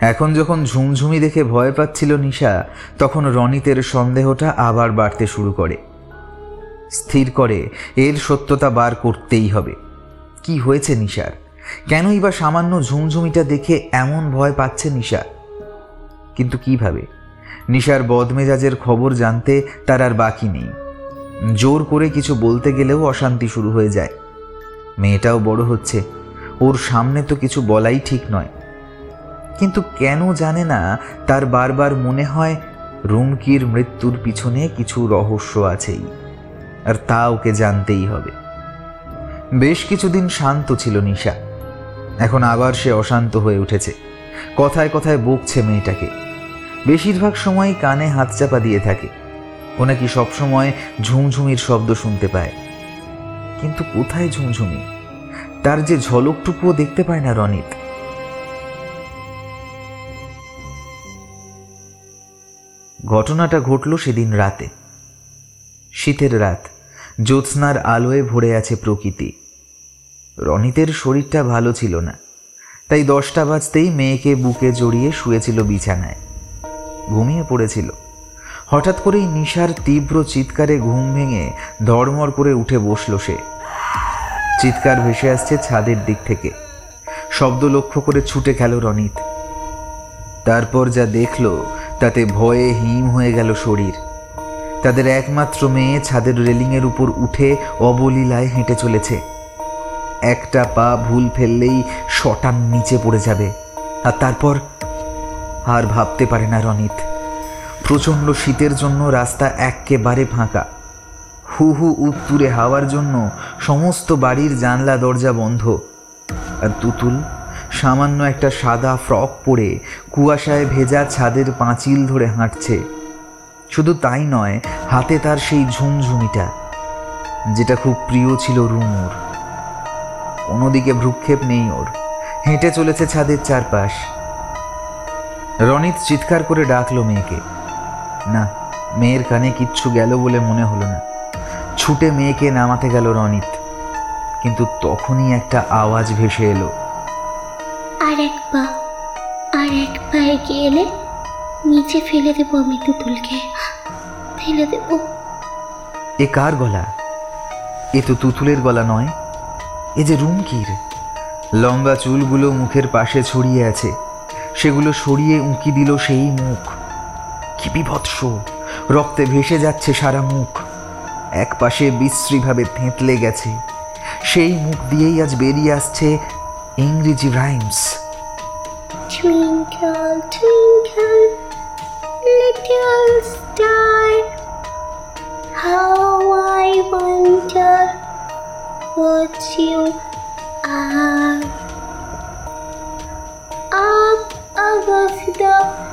এখন যখন ঝুমঝুমি দেখে ভয় পাচ্ছিল নিশা, তখন রনিতের সন্দেহটা আবার বাড়তে শুরু করে। স্থির করে, এর সত্যতা বার করতেই হবে। কি হয়েছে নিশার? কেনই বা সামান্য ঝুমঝুমিটা দেখে এমন ভয় পাচ্ছে নিশা? কিন্তু কীভাবে? নিশার বদমেজাজের খবর জানতে তার আর বাকি নেই। জোর করে কিছু বলতে গেলেও অশান্তি শুরু হয়ে যায়। মেয়েটাও বড় হচ্ছে। ওর সামনে তো কিছু বলাই ঠিক নয়। কিন্তু কেন জানে না, তার বারবার মনে হয় রুমকির মৃত্যুর পিছনে কিছু রহস্য আছেই। আর তা ওকে জানতেই হবে। বেশ কিছুদিন শান্ত ছিল নিশা। এখন আবার সে অশান্ত হয়ে উঠেছে। কথায় কথায় বকছে মেয়েটাকে। বেশিরভাগ সময় কানে হাত চাপা দিয়ে থাকে। ও নাকি সবসময় ঝুমঝুমির শব্দ শুনতে পায়। কিন্তু কোথায় ঝুমঝুমি? তার যে ঝলকটুকুও দেখতে পায় না রনিত। ঘটনাটা ঘটল সেদিন রাতে। শীতের রাত, জ্যোৎস্নার আলোয় ভরে আছে প্রকৃতি। রনিতের শরীরটা ভালো ছিল না, তাই দশটা বাজতেই মেয়েকে বুকে জড়িয়ে শুয়েছিল বিছানায়। ঘুমিয়ে পড়েছিল। হঠাৎ করেই নিশার তীব্র চিৎকারে ঘুম ভেঙে ধড়মড় করে উঠে বসল সে। চিৎকার ভেসে আসছে ছাদের দিক থেকে। শব্দ লক্ষ্য করে ছুটে গেল রনিত। তারপর যা দেখল, তাতে ভয়ে হিম হয়ে গেল শরীর। তাদের একমাত্র মেয়ে ছাদের রেলিংয়ের উপর উঠে অবলীলায় হেঁটে চলেছে। একটা পা ভুল ফেললেই শটান নিচে পড়ে যাবে। আর তারপর আর ভাবতে পারে না রনিত। প্রচণ্ড শীতের জন্য রাস্তা একেবারে ফাঁকা। হু হু উত্তুরে হাওয়ার জন্য সমস্ত বাড়ির জানলা, দরজা বন্ধ। আর তুতুল, সামান্য একটা সাদা ফ্রক পরে কুয়াশায় ভেজা ছাদের পাঁচিল ধরে হাঁটছে। শুধু তাই নয়, হাতে তার সেই ঝুমঝুমিটা, যেটা খুব প্রিয় ছিল রুমুর। অন্যদিকে ভ্রুক্ষেপ নেই ওর। হেঁটে চলেছে ছাদের চারপাশ। রনিত চিৎকার করে ডাকলো মেয়েকে। না মেয়ের কানে কিচ্ছু গেল বলে মনে হলো না। ছুটে মেয়েকে নামাতে গেল রনিত। কিন্তু তখনই একটা আওয়াজ ভেসে এলো। আর এক পা আর এক পা এগিয়ে এলে নিচে ফেলে দেবো আমি তুতুলকে। ফেলে দেবো। এ কার গলা? এ তো তুতুলের গলা নয়। এ যে রুমকির লম্বা চুলগুলো মুখের পাশে ছড়িয়ে আছে। সেগুলো সরিয়ে উঁকি দিল সেই মুখ। কি বিভৎস। রক্তে ভেসে যাচ্ছে সারা মুখ। এক পাশে বিশ্রীভাবে থেঁতলে গেছে। সেই মুখ দিয়েই আজ বেরিয়ে আসছে ইংরেজি রাইমস। Above the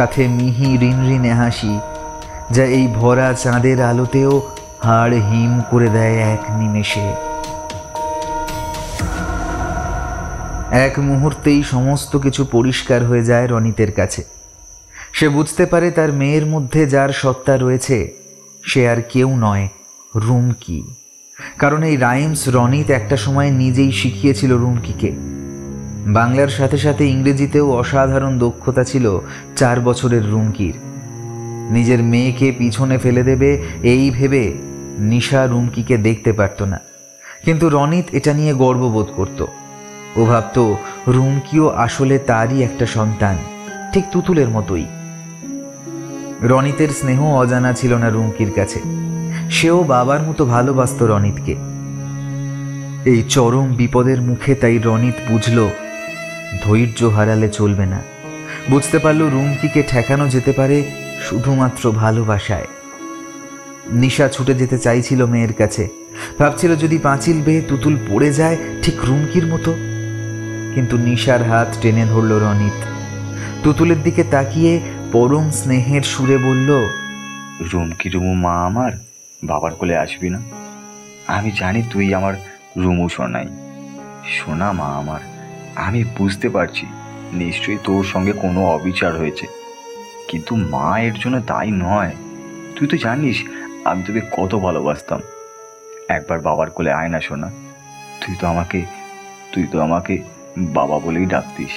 সাথে মিহি রিনরিনে হাসি, যা এই ভরা চাঁদের আলোতেও হাড় হিম করে দেয় এক নিমেষে। এক মুহূর্তেই সমস্ত কিছু পরিষ্কার হয়ে যায় রনিতের কাছে। সে বুঝতে পারে তার মেয়ের মধ্যে যার সত্তা রয়েছে, সে আর কেউ নয়, রুমকি। কারণ এই রাইমস রনিত একটা সময় নিজেই শিখিয়েছিল রুমকিকে। বাংলার সাথে সাথে ইংরেজিতেও অসাধারণ দক্ষতা ছিল চার বছরের রুমকির। নিজের মেয়েকে পিছনে ফেলে দেবে, এই ভেবে নিশা রুমকিকে দেখতে পারত না। কিন্তু রনিত এটা নিয়ে গর্ববোধ করত। ও ভাবত, রুমকিও আসলে তারই একটা সন্তান, ঠিক তুতুলের মতোই। রনিতের স্নেহ অজানা ছিল না রুমকির কাছে। সেও বাবার মতো ভালোবাসত রনিতকে। এই চরম বিপদের মুখে তাই রনিত বুঝল ধৈর্য হারালে চলবে না। বুঝতে পারল রুমকিকে ঠেকানো যেতে পারে শুধুমাত্র ভালোবাসায়। নিশা ছুটে যেতে চাইছিল মেয়ের কাছে। ভাবছিল যদি পাঁচিল বেয়ে তুতুল পড়ে যায়, ঠিক রুমকির মতো। কিন্তু নিশার হাত টেনে ধরল রনিত। তুতুলের দিকে তাকিয়ে পরম স্নেহের সুরে বলল রুমকি রুমু মা আমার, বাবার কোলে আসবি না। আমি জানি তুই আমার রুমু শোনাই শোনা মা আমার। আমি বুঝতে পারছি, নিশ্চয়ই তোর সঙ্গে কোনো অবিচার হয়েছে। কিন্তু মা এর জন্য তাই নয়। তুই তো জানিস, আমি তোকে কত ভালোবাসতাম। একবার বাবার কোলে আয় না শোনা তুই তো আমাকে, তুই তো আমাকে বাবা বলেই ডাকতিস।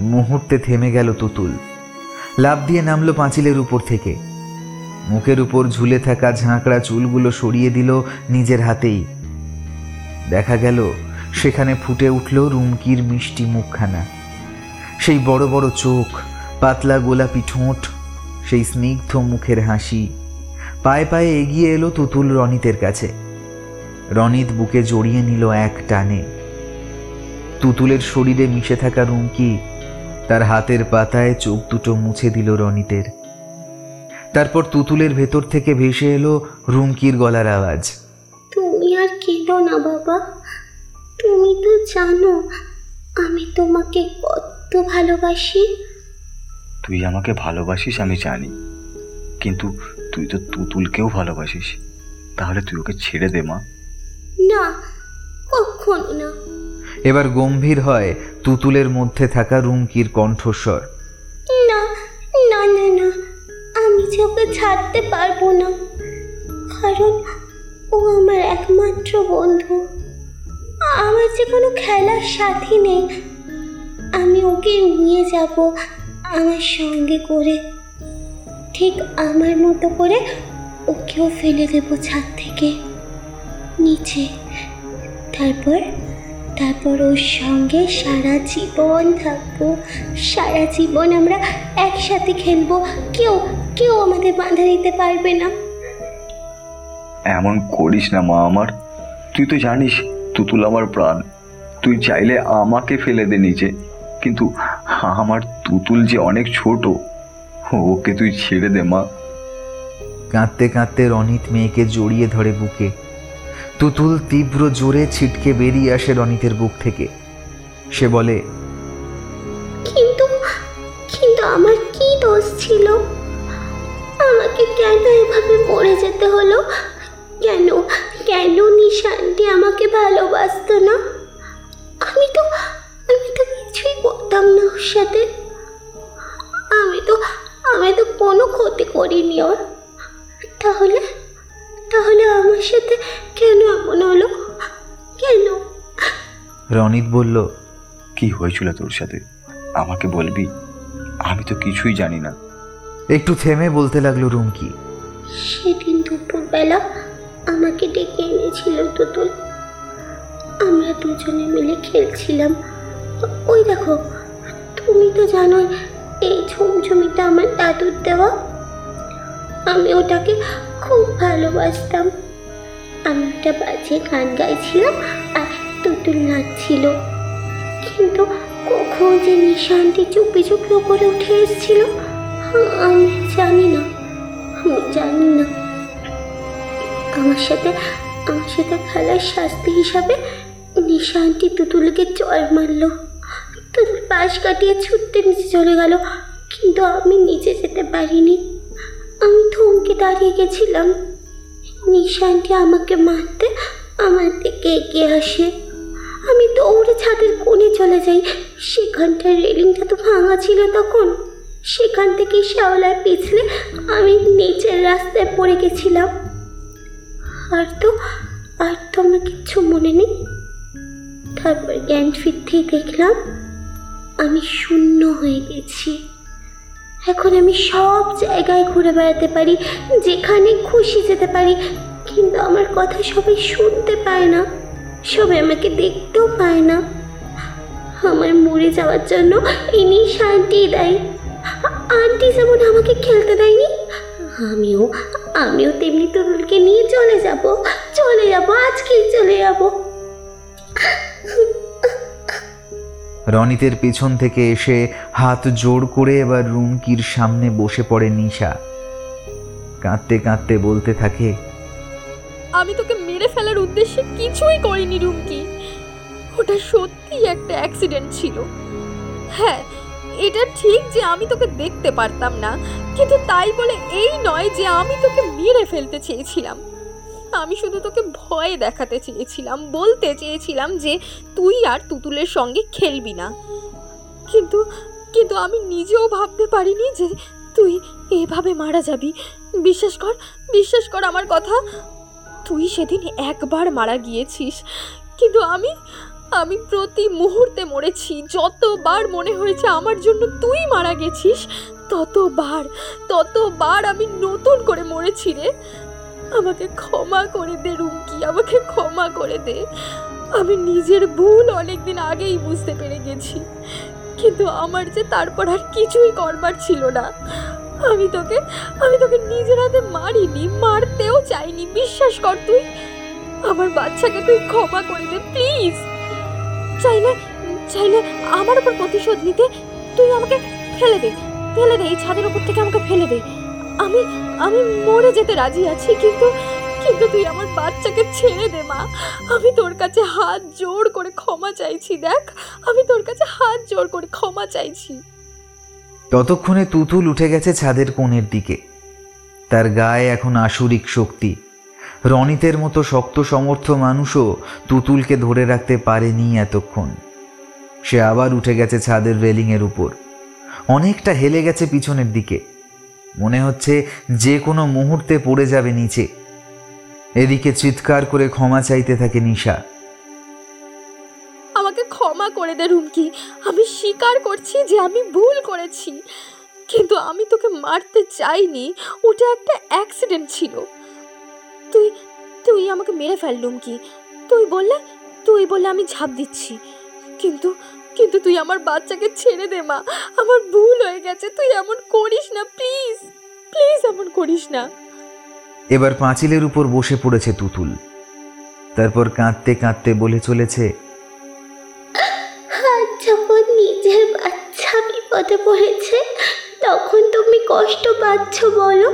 মুহূর্তে থেমে গেল তুতুল। লাভ দিয়ে নামলো পাঁচিলের উপর থেকে। মুখের উপর ঝুলে থাকা ঝাঁকড়া চুলগুলো সরিয়ে দিল নিজের হাতেই। দেখা গেল সেখানে ফুটে উঠল রুমকির মিষ্টি মুখখানা। সেই বড় বড় চোখ, পাতলা গোলাপি ঠোঁট, সেই স্নিগ্ধ মুখের হাসি। পায়ে পায়ে এগিয়ে এলো তুতুল রনিতের কাছে। রনিত বুকে জড়িয়ে নিল এক টানে। তুতুলের শরীরে মিশে থাকা রুমকি তার হাতের পাতায় চোখ দুটো মুছে দিল রনিতের। তারপর তুতুলের ভেতর থেকে ভেসে এলো রুমকির গলার আওয়াজ। তুমি আর কেঁদো না বাবা। তুমি তো জানো আমি তোমাকে কত ভালোবাসি। তুই আমাকে ভালোবাসিস আমি জানি। কিন্তু তুই তো তুতুলকেও ভালোবাসিস। তাহলে তুই ওকে ছেড়ে দে মা। না কখনো না। এবার গম্ভীর হয় তুতুলের মধ্যে থাকা রুমকির কণ্ঠস্বর। না না না না আমি যে ওকে ছাড়তে পারব না। কারণ ও আমার একমাত্র বন্ধু। আমার যে কোনো খেলার সাথী নেই। আমি ওকে নিয়ে যাব আমার সঙ্গে করে। ঠিক আমার মতো করে ওকেও ফেলে দেবো ছাদ থেকে, নিচে। তারপর তারপর ওর সঙ্গে সারা জীবন থাকব। সারা জীবন আমরা একসাথে খেলব। কেউ কেউ আমাদের বাঁধা দিতে পারবে না। এমন করিস না মা আমার। তুই তো জানিস তুতুল আমার প্রাণ। তুই চাইলে আমাকে ফেলে দে নিচে কিন্তু আমার তুতুল যে অনেক ছোট ওকে তুই ছেড়ে দে মা। কাঁদতে কাঁদতে রনিত মেয়েকে জড়িয়ে ধরে বুকে। তুতুল তীব্র জোরে ছিটকে বেরিয়ে আসে রনিতের বুক থেকে। সে বলে কিন্তু কিন্তু আমার কি দোষ ছিল? আমাকে কেন এভাবে মরে যেতে হলো? কেন কেন নিশান্তি আমাকে ভালোবাসত না? আমি তো আমি তো কিছুই করতাম না ওর সাথে। আমি তো আমি তো কোনো ক্ষতি করিনি ওর। তাহলে তাহলে আমার সাথে কেন এমন হলো? কেন? রনিত বলল কি হয়েছিল তোর সাথে? আমাকে বলবি? আমি তো কিছুই জানি না। একটু থেমে বলতে লাগল রুমকি। সেদিন দুপুরবেলা আমাকে ডেকে এনেছিল তুতুল আমরা দুজনে মিলে খেলছিলাম। ওই দেখো, তুমি তো জানোই, এই ঝুমঝুমিটা আমার দাদুর দেওয়া। আমি ওটাকে খুব ভালোবাসতাম। আমি ওটা বাজে গান গাইছিলাম আর তুতুল নাচছিল। কিন্তু কখন যে নিশান্তি চুপি চুপি ওপরে উঠে এসেছিল, আমি জানি না, আমি জানি না। আমার সাথে আমার সাথে খেলার শাস্তি হিসাবে নিশান্তি তুতুলকে জল মারলো। তুতুল পাশ কাটিয়ে ছুটতে নিচে চলে গেল, কিন্তু আমি নিচে যেতে পারিনি। আমি থমকে দাঁড়িয়ে গেছিলাম। নিশানটি আমাকে মারতে আমার দিকে এগিয়ে আসে। আমি দৌড়ে ছাদের কোণে চলে যাই। সেখানটার রেলিংটা তো ভাঙা ছিল তখন। সেখান থেকে শ্যাওলায় পিছলে আমি নিচের রাস্তায় পড়ে গেছিলাম। আর তো আর তো আমার কিচ্ছু মনে নেই। তারপর জ্ঞান ফিরতেই দেখলাম, আমি শূন্য হয়ে গেছি। এখন আমি সব জায়গায় ঘুরে বেড়াতে পারি, যেখানে খুশি যেতে পারি, কিন্তু আমার কথা সবাই শুনতে পায় না। সবাই আমাকে দেখতেও পায় না। আমার মরে যাওয়ার জন্য ইনি শান্তি দেয়। আন্টি যেমন আমাকে খেলতে দেয়নি আমিও আমিও তেমনি তরুলকে নিয়ে চলে যাব চলে যাব আজকেই চলে যাব। রনিতের পেছন থেকে এসে হাত জোর করে এবার রুমকির সামনে বসে পড়ে নিশা। কাঁদতে কাঁদতে বলতে থাকে আমি তোকে মেরে ফেলার উদ্দেশ্যে কিছুই করিনি রুমকি। ওটা সত্যি একটা অ্যাক্সিডেন্ট ছিল। হ্যাঁ এটা ঠিক যে আমি তোকে দেখতে পারতাম না, কিন্তু তাই বলে এই নয় যে আমি তোকে মেরে ফেলতে চেয়েছিলাম। আমি শুধু তোকে ভয় দেখাতে চেয়েছিলাম, বলতে চেয়েছিলাম যে তুই আর তুতুলের সঙ্গে খেলবি না। কিন্তু কিন্তু আমি নিজেও ভাবতে পারিনি যে তুই এভাবে মারা যাবি। বিশ্বাস কর বিশ্বাস কর আমার কথা। তুই সেদিন একবার মারা গিয়েছিস, কিন্তু আমি আমি প্রতি মুহূর্তে মরেছি। যতবার মনে হয়েছে আমার জন্য তুই মারা গেছিস, ততবার ততবার আমি নতুন করে মরেছি রে। আমাকে ক্ষমা করে দে, রুমকি, আমাকে ক্ষমা করে দে। আমি নিজের ভুল অনেকদিন আগেই বুঝতে পেরে গেছি। কিন্তু আমার যে তারপর আর কিছুই করবার ছিল না। আমি তোকে আমি তোকে নিজের হাতে মারিনি, মারতেও চাইনি। বিশ্বাস কর তুই, আমার বাচ্চাকে তুই ক্ষমা করে দে, প্লিজ। চাইলে চাইলে আমার উপর প্রতিশোধ নিতে তুই আমাকে ফেলে দে ফেলে দে, এই ছাদের উপর থেকে আমাকে ফেলে দে। আমি আমি মরে যেতে রাজি আছি, কিন্তু কিন্তু তুই আমার বাচ্চাকে ছেড়ে দে, মা। আমি তোর কাছে হাত জোর করে ক্ষমা চাইছি, দেখ। আমি তোর কাছে হাত জোর করে ক্ষমা চাইছি। ততক্ষণে তুতুল উঠে গেছে ছাদের কোণের দিকে। তার গায়ে এখন আসুরিক শক্তি। রনিতের মতো শক্ত সমর্থ মানুষও তুতুলকে ধরে রাখতে পারেনি এতক্ষণ। সে আবার উঠে গেছে ছাদের রেলিংয়ের উপর। অনেকটা হেলে গেছে পিছনের দিকে। মনে হচ্ছে যে কোনো মুহূর্তে পড়ে যাবে নিচে। এদিকে চিৎকার করে ক্ষমা চাইতে থাকে নিশা। আমাকে ক্ষমা করে দে, রুমকি। আমি স্বীকার করছি যে আমি ভুল করেছি। কিন্তু আমি তোকে মারতে চাইনি। ওটা একটা অ্যাক্সিডেন্ট ছিল। তুই তুই আমাকে মেরে ফেললুম কি তুই বললে তুই বললে আমি ঝাঁপ দিচ্ছি। কিন্তু কিন্তু তুই আমার বাচ্চাকে ছেড়ে দে মা। আমার ভুল হয়ে গেছে। তুই এমন করিস না প্লিজ। প্লিজ এমন করিস না। এবার পাঁচিলের উপর বসে পড়েছে তুতুল। তারপর কাঁদতে কাঁদতে বলে চলেছে যখন নিজের বাচ্চা বিপদে পড়েছে তখন তুমি কষ্ট পাচ্ছ বলো।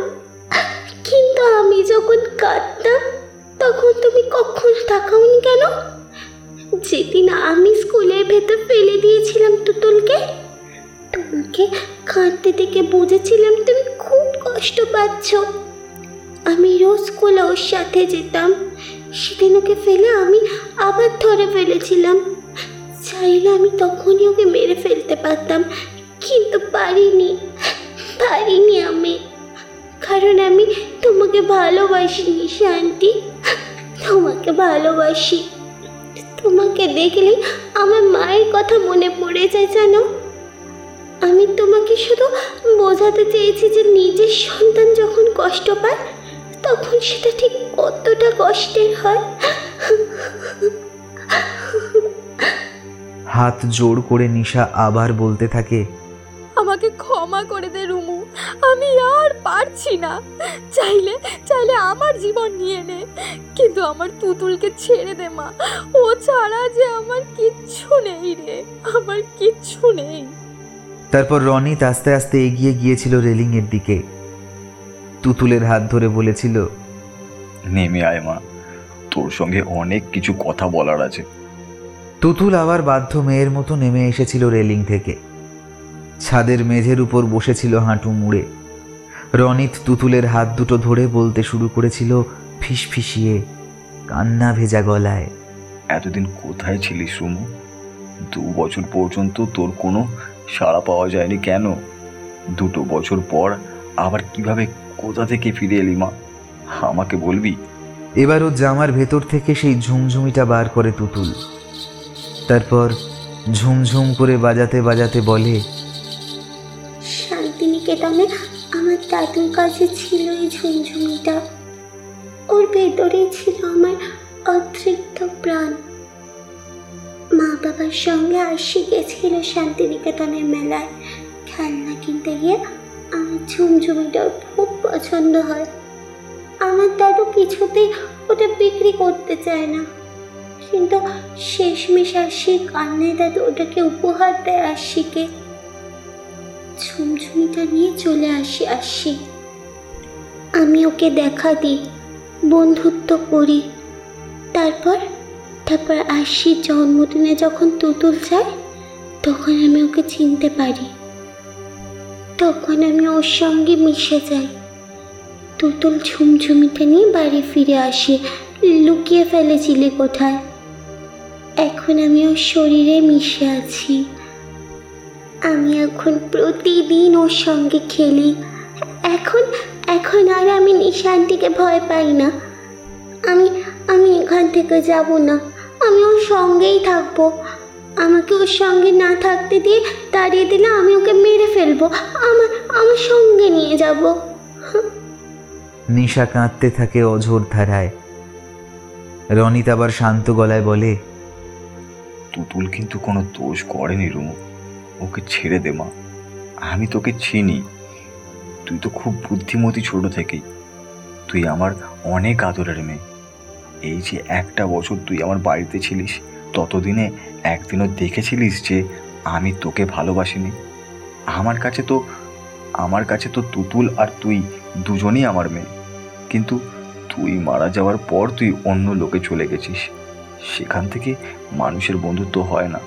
কিন্তু আমি যখন কাঁদতাম, তখন তুমি কখনো তাকাওনি কেন? যেদিন আমি স্কুলের ভেতর ফেলে দিয়েছিলাম তুতুলকে, তোমাকে কাঁদতে থেকে বুঝেছিলাম তুমি খুব কষ্ট পাচ্ছ। আমি রোজ স্কুলে ওর সাথে যেতাম, সেদিন ওকে ফেলে আমি আবার ধরে ফেলেছিলাম। চাইলে আমি তখনই ওকে মেরে ফেলতে পারতাম, কিন্তু পারিনি পারিনি আমি। কারণ আমি তোমাকে ভালোবাসি শান্তি। তোমাকে ভালোবাসি। তোমাকে দেখলে আমার মায়ের কথা মনে পড়ে যায়, জানো? আমি তোমাকে শুধু বোঝাতে চেয়েছি যে নিজের সন্তান যখন কষ্ট পায়, তখন সেটা ঠিক কতটা কষ্টের হয়। হাত জোর করে নিশা আবার বলতে থাকে আমাকে ক্ষমা করে দে রুমু। আমি আর পারছি না। চাইলে চাইলে আমার জীবন নিয়ে নে। কিন্তু আমার তুতুলকে ছেড়ে দে মা। ও ছাড়া যে আমার কিচ্ছু নেই রে। আমার কিচ্ছু নেই। তারপর রনিত আস্তে আস্তে এগিয়ে গিয়েছিল রেলিংয়ের দিকে। তুতুলের হাত ধরে বলেছিল নেমে আয় মা। তোর সঙ্গে অনেক কিছু কথা বলার আছে। তুতুল আবার বাধ্য মেয়ের মতো নেমে এসেছিল রেলিং থেকে। ছাদের মেঝের উপর বসেছিল হাঁটু মুড়ে। রনিত তুতুলের হাত দুটো ধরে বলতে শুরু করেছিল ফিসফিসিয়ে কান্না ভেজা গলায়। এতদিন কোথায় ছিলিস সুমু? দু বছর পর্যন্ত তোর কোনো সাড়া পাওয়া যায়নি কেন? দুটো বছর পর আবার কীভাবে কোথা থেকে ফিরে এলি মা? আমাকে বলবি? এবারও জামার ভেতর থেকে সেই ঝুমঝুমিটা বার করে তুতুল। তারপর ঝুমঝুম করে বাজাতে বাজাতে বলে শান্তিনিকেতনে আমার দাদুর কাছে ছিল এই ঝুমঝুমিটা ওর ভেতরেই ছিল আমার অতৃপ্ত প্রাণ। মা বাবার সঙ্গে আসি গেছিল শান্তিনিকেতনের মেলায়। খেলনা কিনতে গিয়ে আমার ঝুমঝুমিটা ওর খুব পছন্দ হয়। আমার দাদু কিছুতেই ওটা বিক্রি করতে চায় না। কিন্তু শেষমেশ আসি কান্নায় দাদু ওটাকে উপহার দেয় আশিকে ঝুমঝুমিটা নিয়ে চলে আসি আসি। আমি ওকে দেখা দিই, বন্ধুত্ব করি। তারপর তারপর আশির জন্মদিনে যখন তুতুল যায়, তখন আমি ওকে চিনতে পারি। তখন আমি ওর সঙ্গে মিশে যাই। তুতুল ঝুমঝুমিটা নিয়ে বাড়ি ফিরে আসি, লুকিয়ে ফেলেছিলি কোথায়? এখন আমি ওর শরীরে মিশে আছি। আমি এখন প্রতিদিন ওর সঙ্গে খেলি। এখন এখন আর আমি নিশান্তিকে ভয় পাই না। আমি আমি এখান থেকে যাব না। আমি ওর সঙ্গেই থাকব। আমাকে ওর সঙ্গে না থাকতে দিয়ে তাড়িয়ে দিলে আমি ওকে মেরে ফেলব। আমার আমার সঙ্গে নিয়ে যাব। নিশা কাঁদতে থাকে অঝোর ধারায়। রনিত আবার শান্ত গলায় বলে তুতুল কিন্তু কোনো দোষ করেনি রুমু। ওকে ছেড়ে দে, মা। আমি তোকে চিনি। তুই তো খুব বুদ্ধিমতী ছোট থেকেই। তুই আমার অনেক আদরের মেয়ে। এই যে একটা বছর তুই আমার বাড়িতে ছিলিস, ততদিনে একদিনও দেখেছিলিস যে আমি তোকে ভালোবাসিনি? আমার কাছে তো, আমার কাছে তো তুতুল আর তুই দুজনেই আমার মেয়ে। কিন্তু তুই মারা যাওয়ার পর তুই অন্য লোকে চলে গেছিস। সেখান থেকে মানুষের বন্ধুত্ব হয় না।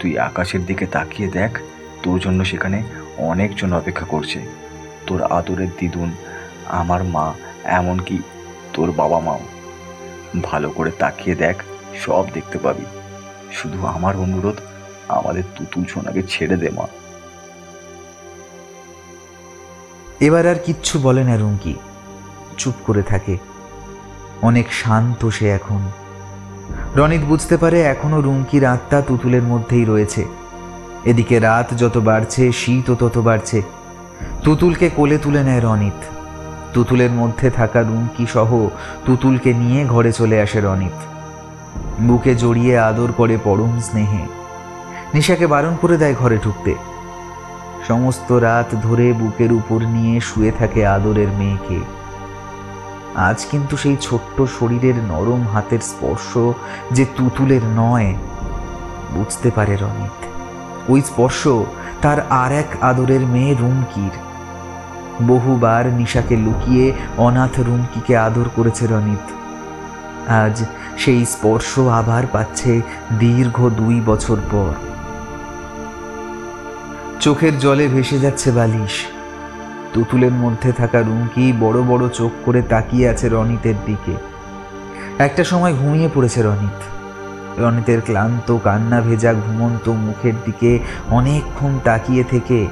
তুই আকাশের দিকে তাকিয়ে দেখ, তোর জন্য সেখানে অনেকজন অপেক্ষা করছে। তোর আদরের দিদুন, আমার মা, এমনকি তোর বাবা মাও। ভালো করে তাকিয়ে দেখ, সব দেখতে পাবি। শুধু আমার অনুরোধ, আমাদের তুতুল সোনাকে ছেড়ে দে, মা। এবার আর কিচ্ছু বলে না, রুমকি। চুপ করে থাকে। অনেক শান্ত সে এখন। রনিত বুঝতে পারে এখনও রুমকির আত্মা তুতুলের মধ্যেই রয়েছে। এদিকে রাত যত বাড়ছে, শীতও তত বাড়ছে। তুতুলকে কোলে তুলে নেয় রনিত। তুতুলের মধ্যে থাকা রুমকি সহ তুতুলকে নিয়ে ঘরে চলে আসে রনিত। বুকে জড়িয়ে আদর করে পরম স্নেহে। নিশাকে বারণ করে দেয় ঘরে ঢুকতে। সমস্ত রাত ধরে বুকের উপর নিয়ে শুয়ে থাকে আদরের মেয়েকে। আজ কিন্তু সেই ছোট্ট শরীরের নরম হাতের স্পর্শ যে তুতুলের নয়, বুঝতে পারে রনিত। ওই স্পর্শ তার আর এক আদরের মেয়ে রুমকির। বহুবার নিশাকে লুকিয়ে অনাথ রুমকিকে আদর করেছে রনিত। আজ সেই স্পর্শ আবার পাচ্ছে দীর্ঘ দুই বছর পর। চোখের জলে ভেসে যাচ্ছে বালিশ। তুতুলের মধ্যে থাকা রুমকি বড় বড় চোখ করে তাকিয়ে আছে রনিতের দিকে। একটা সময় ঘুমিয়ে পড়েছে রনিত। রনিতের ক্লান্ত, কান্না ভেজা, ঘুমন্ত মুখের দিকে অনেকক্ষণ তাকিয়ে থেকে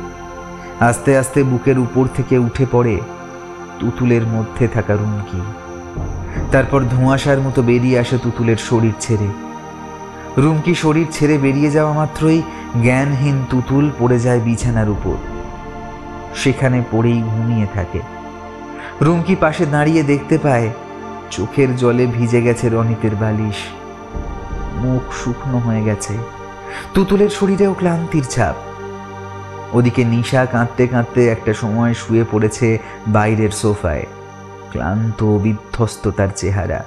আস্তে আস্তে বুকের উপর থেকে উঠে পড়ে তুতুলের মধ্যে থাকা রুমকি। তারপর ধোঁয়াশার মতো বেরিয়ে আসে তুতুলের শরীর ছেড়ে। রুমকি শরীর ছেড়ে বেরিয়ে যাওয়া মাত্রই জ্ঞানহীন তুতুল পড়ে যায় বিছানার উপর। সেখানে পড়েই ঘুমিয়ে থাকে। রুমকি পাশে দাঁড়িয়ে দেখতে পায়, চোখের জলে ভিজে গেছে রনিতের বালিশ। মুখ শুকনো হয়ে গেছে। তুতুলের শরীরেও ক্লান্তির ছাপ। ওদিকে নিশা কাঁদতে কাঁদতে একটা সময় শুয়ে পড়েছে বাইরের সোফায়। ক্লান্ত বিধ্বস্ত তার চেহারা।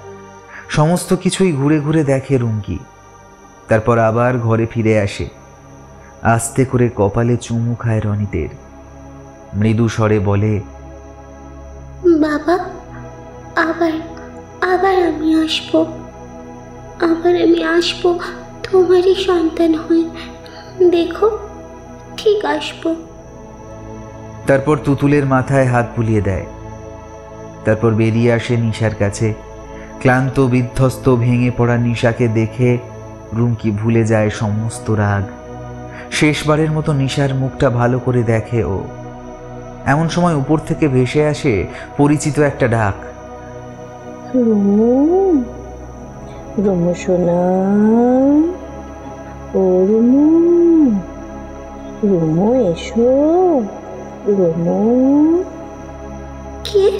সমস্ত কিছুই ঘুরে ঘুরে দেখে রুমকি। তারপর আবার ঘরে ফিরে আসে। আস্তে করে কপালে চুমু খায় রনিতের। মৃদু স্বরে বলে বাবা আবার আবার আমি আসব। আবার আমি আসব তোমারই সন্তান হয়ে। দেখো ঠিক আসব। তারপর তুতুলের মাথায় হাত বুলিয়ে দেয়। তারপর বেরিয়ে আসে নিশার কাছে। ক্লান্ত বিধ্বস্ত ভেঙে পড়া নিশাকে দেখে রুমকি ভুলে যায় সমস্ত রাগ। শেষবারের মতো নিশার মুখটা ভালো করে দেখে ও। এমন সময় উপর থেকে ভেসে আসে পরিচিত একটা ডাক। রুমু রুমু সোনা ও রুমু রুমু এসো রুমু। কে?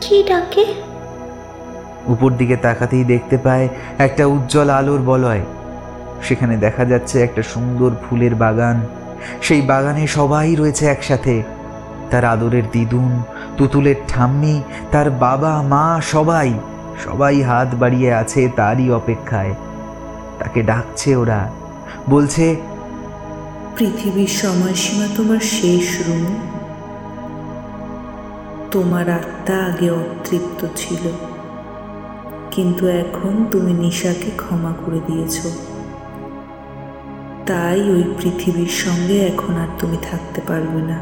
কে ডাকে? উপর দিকে তাকাতেই দেখতে পায় একটা উজ্জ্বল আলোর বলয়। সেখানে দেখা যাচ্ছে একটা সুন্দর ফুলের বাগান। সেই বাগানে সবাই রয়েছে একসাথে। তার আদরের দিদুন তুতুলের ঠাম্মি, তার বাবা, মা, সবাই সবাই হাত বাড়িয়ে আছে তারই অপেক্ষায়। তাকে ডাকছে ওরা। বলছে, পৃথিবীর সময়সীমা তোমার শেষ রুম তোমার আত্মা আগে অতৃপ্ত ছিল, কিন্তু এখন তুমি নিশাকে ক্ষমা করে দিয়েছ। তাই ওই পৃথিবীর সঙ্গে এখন আর তুমি থাকতে পারবে না।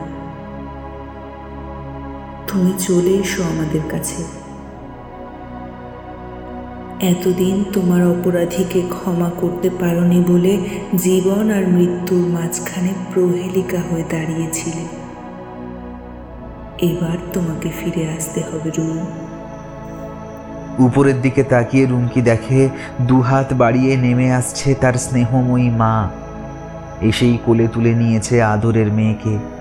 তুমি চলে এসো আমাদের কাছে। এতদিন তোমার অপরাধীকে ক্ষমা করতে পারোনি বলে জীবন আর মৃত্যুর মাঝখানে প্রহেলিকা হয়ে দাঁড়িয়েছিলে। এবার তোমাকে ফিরে আসতে হবে রুম উপরের দিকে তাকিয়ে রুমকি দেখে দুহাত বাড়িয়ে নেমে আসছে তার স্নেহময়ী মা। এসেই কোলে তুলে নিয়েছে আদরের মেয়েকে।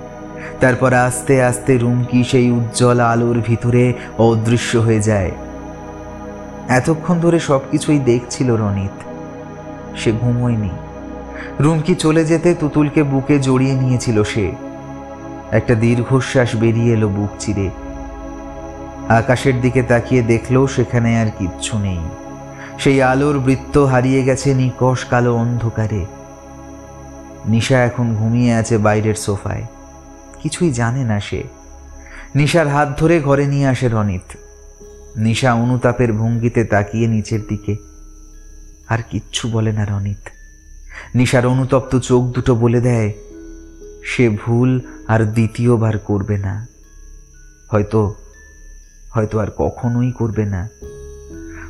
তারপর আস্তে আস্তে রুমকি সেই উজ্জ্বল আলোর ভিতরে অদৃশ্য হয়ে যায়। এতক্ষণ ধরে সবকিছুই দেখছিল রনিত। সে ঘুমোয়নি। রুমকি চলে যেতে তুতুলকে বুকে জড়িয়ে নিয়েছিল সে। একটা দীর্ঘশ্বাস বেরিয়ে এলো বুক চিরে। আকাশের দিকে তাকিয়ে দেখল সেখানে আর কিচ্ছু নেই। সেই আলোর বৃত্ত হারিয়ে গেছে নিকশ কালো অন্ধকারে। নিশা এখন ঘুমিয়ে আছে বাইরের সোফায়। কিছুই জানে না সে। নিশার হাত ধরে ঘরে নিয়ে আসে রনিত। নিশা অনুতাপের ভঙ্গিতে তাকিয়ে নিচের দিকে। আর কিচ্ছু বলে না রনিত। নিশার অনুতপ্ত চোখ দুটো বলে দেয়, সে ভুল আর দ্বিতীয়বার করবে না। হয়তো হয়তো আর কখনোই করবে না।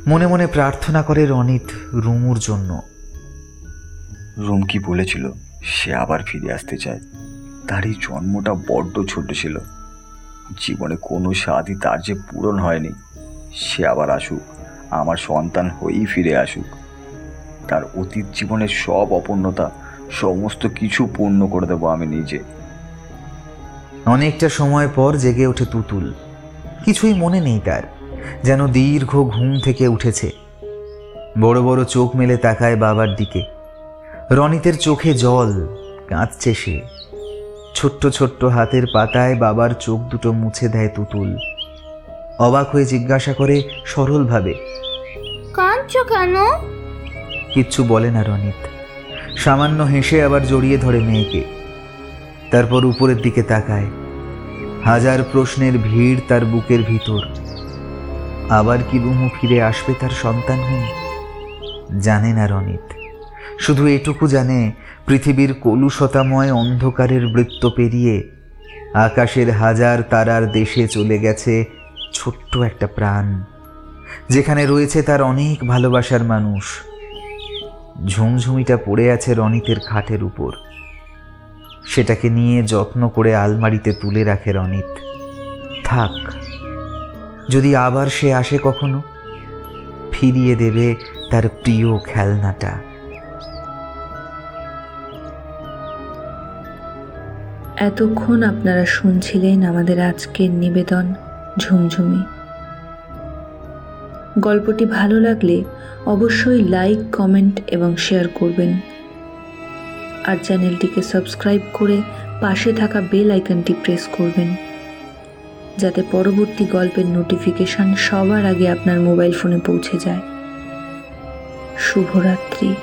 মনে মনে প্রার্থনা করে রনিত রুমুর জন্য। রুম কি বলেছিল, সে আবার ফিরে আসতে চায়। তার এই জন্মটা বড্ড ছোট ছিল। জীবনে কোনো স্বাদই তার যে পূরণ হয়নি, সে আবার আসুক, আমার সন্তান হয়েই ফিরে আসুক। তার অতীত জীবনের সব অপূর্ণতা, সমস্ত কিছু পূর্ণ করে দেবো আমি নিজে। অনেকটা সময় পর জেগে ওঠে তুতুল। কিছুই মনে নেই তার, যেন দীর্ঘ ঘুম থেকে উঠেছে। বড় বড় চোখ মেলে তাকায় বাবার দিকে। রনিতের চোখে জল, কাঁদছে সে। ছোট্ট ছোট্ট হাতের পাতায় বাবার চোখ দুটো মুছে দেয় তুতুল। অবাক হয়ে জিজ্ঞাসা করে সরলভাবে কাঁদছো কেন? কিচ্ছু বলে না রনিত। সামান্য হেসে আবার জড়িয়ে ধরে মেয়েকে। তারপর উপরের দিকে তাকায়। হাজার প্রশ্নের ভিড় তার বুকের ভিতর। আবার কি রুমু ফিরে আসবে তার সন্তান হয়ে জানে না রনিত। শুধু এটুকু জানে পৃথিবীর কলুষতাময় অন্ধকারের বৃত্ত পেরিয়ে আকাশের হাজার তারার দেশে চলে গেছে ছোট্ট একটা প্রাণ, যেখানে রয়েছে তার অনেক ভালোবাসার মানুষ। ঝুমঝুমিটা পড়ে আছে রনিতের খাটের উপর। সেটাকে নিয়ে যত্ন করে আলমারিতে তুলে রাখে রনিত। থাক, যদি আবার সে আসে কখনো, ফিরিয়ে দেবে তার প্রিয় খেলনাটা। এতক্ষণ আপনারা শুনছিলেন আমাদের আজকের নিবেদন ঝুমঝুমি। গল্পটি ভালো লাগলে অবশ্যই লাইক, কমেন্ট এবং শেয়ার করবেন। আর চ্যানেলটিকে সাবস্ক্রাইব করে পাশে থাকা বেল আইকনটি প্রেস করবেন, যাতে পরবর্তী গল্পের নোটিফিকেশন সবার আগে আপনার মোবাইল ফোনে পৌঁছে যায়। শুভরাত্রি।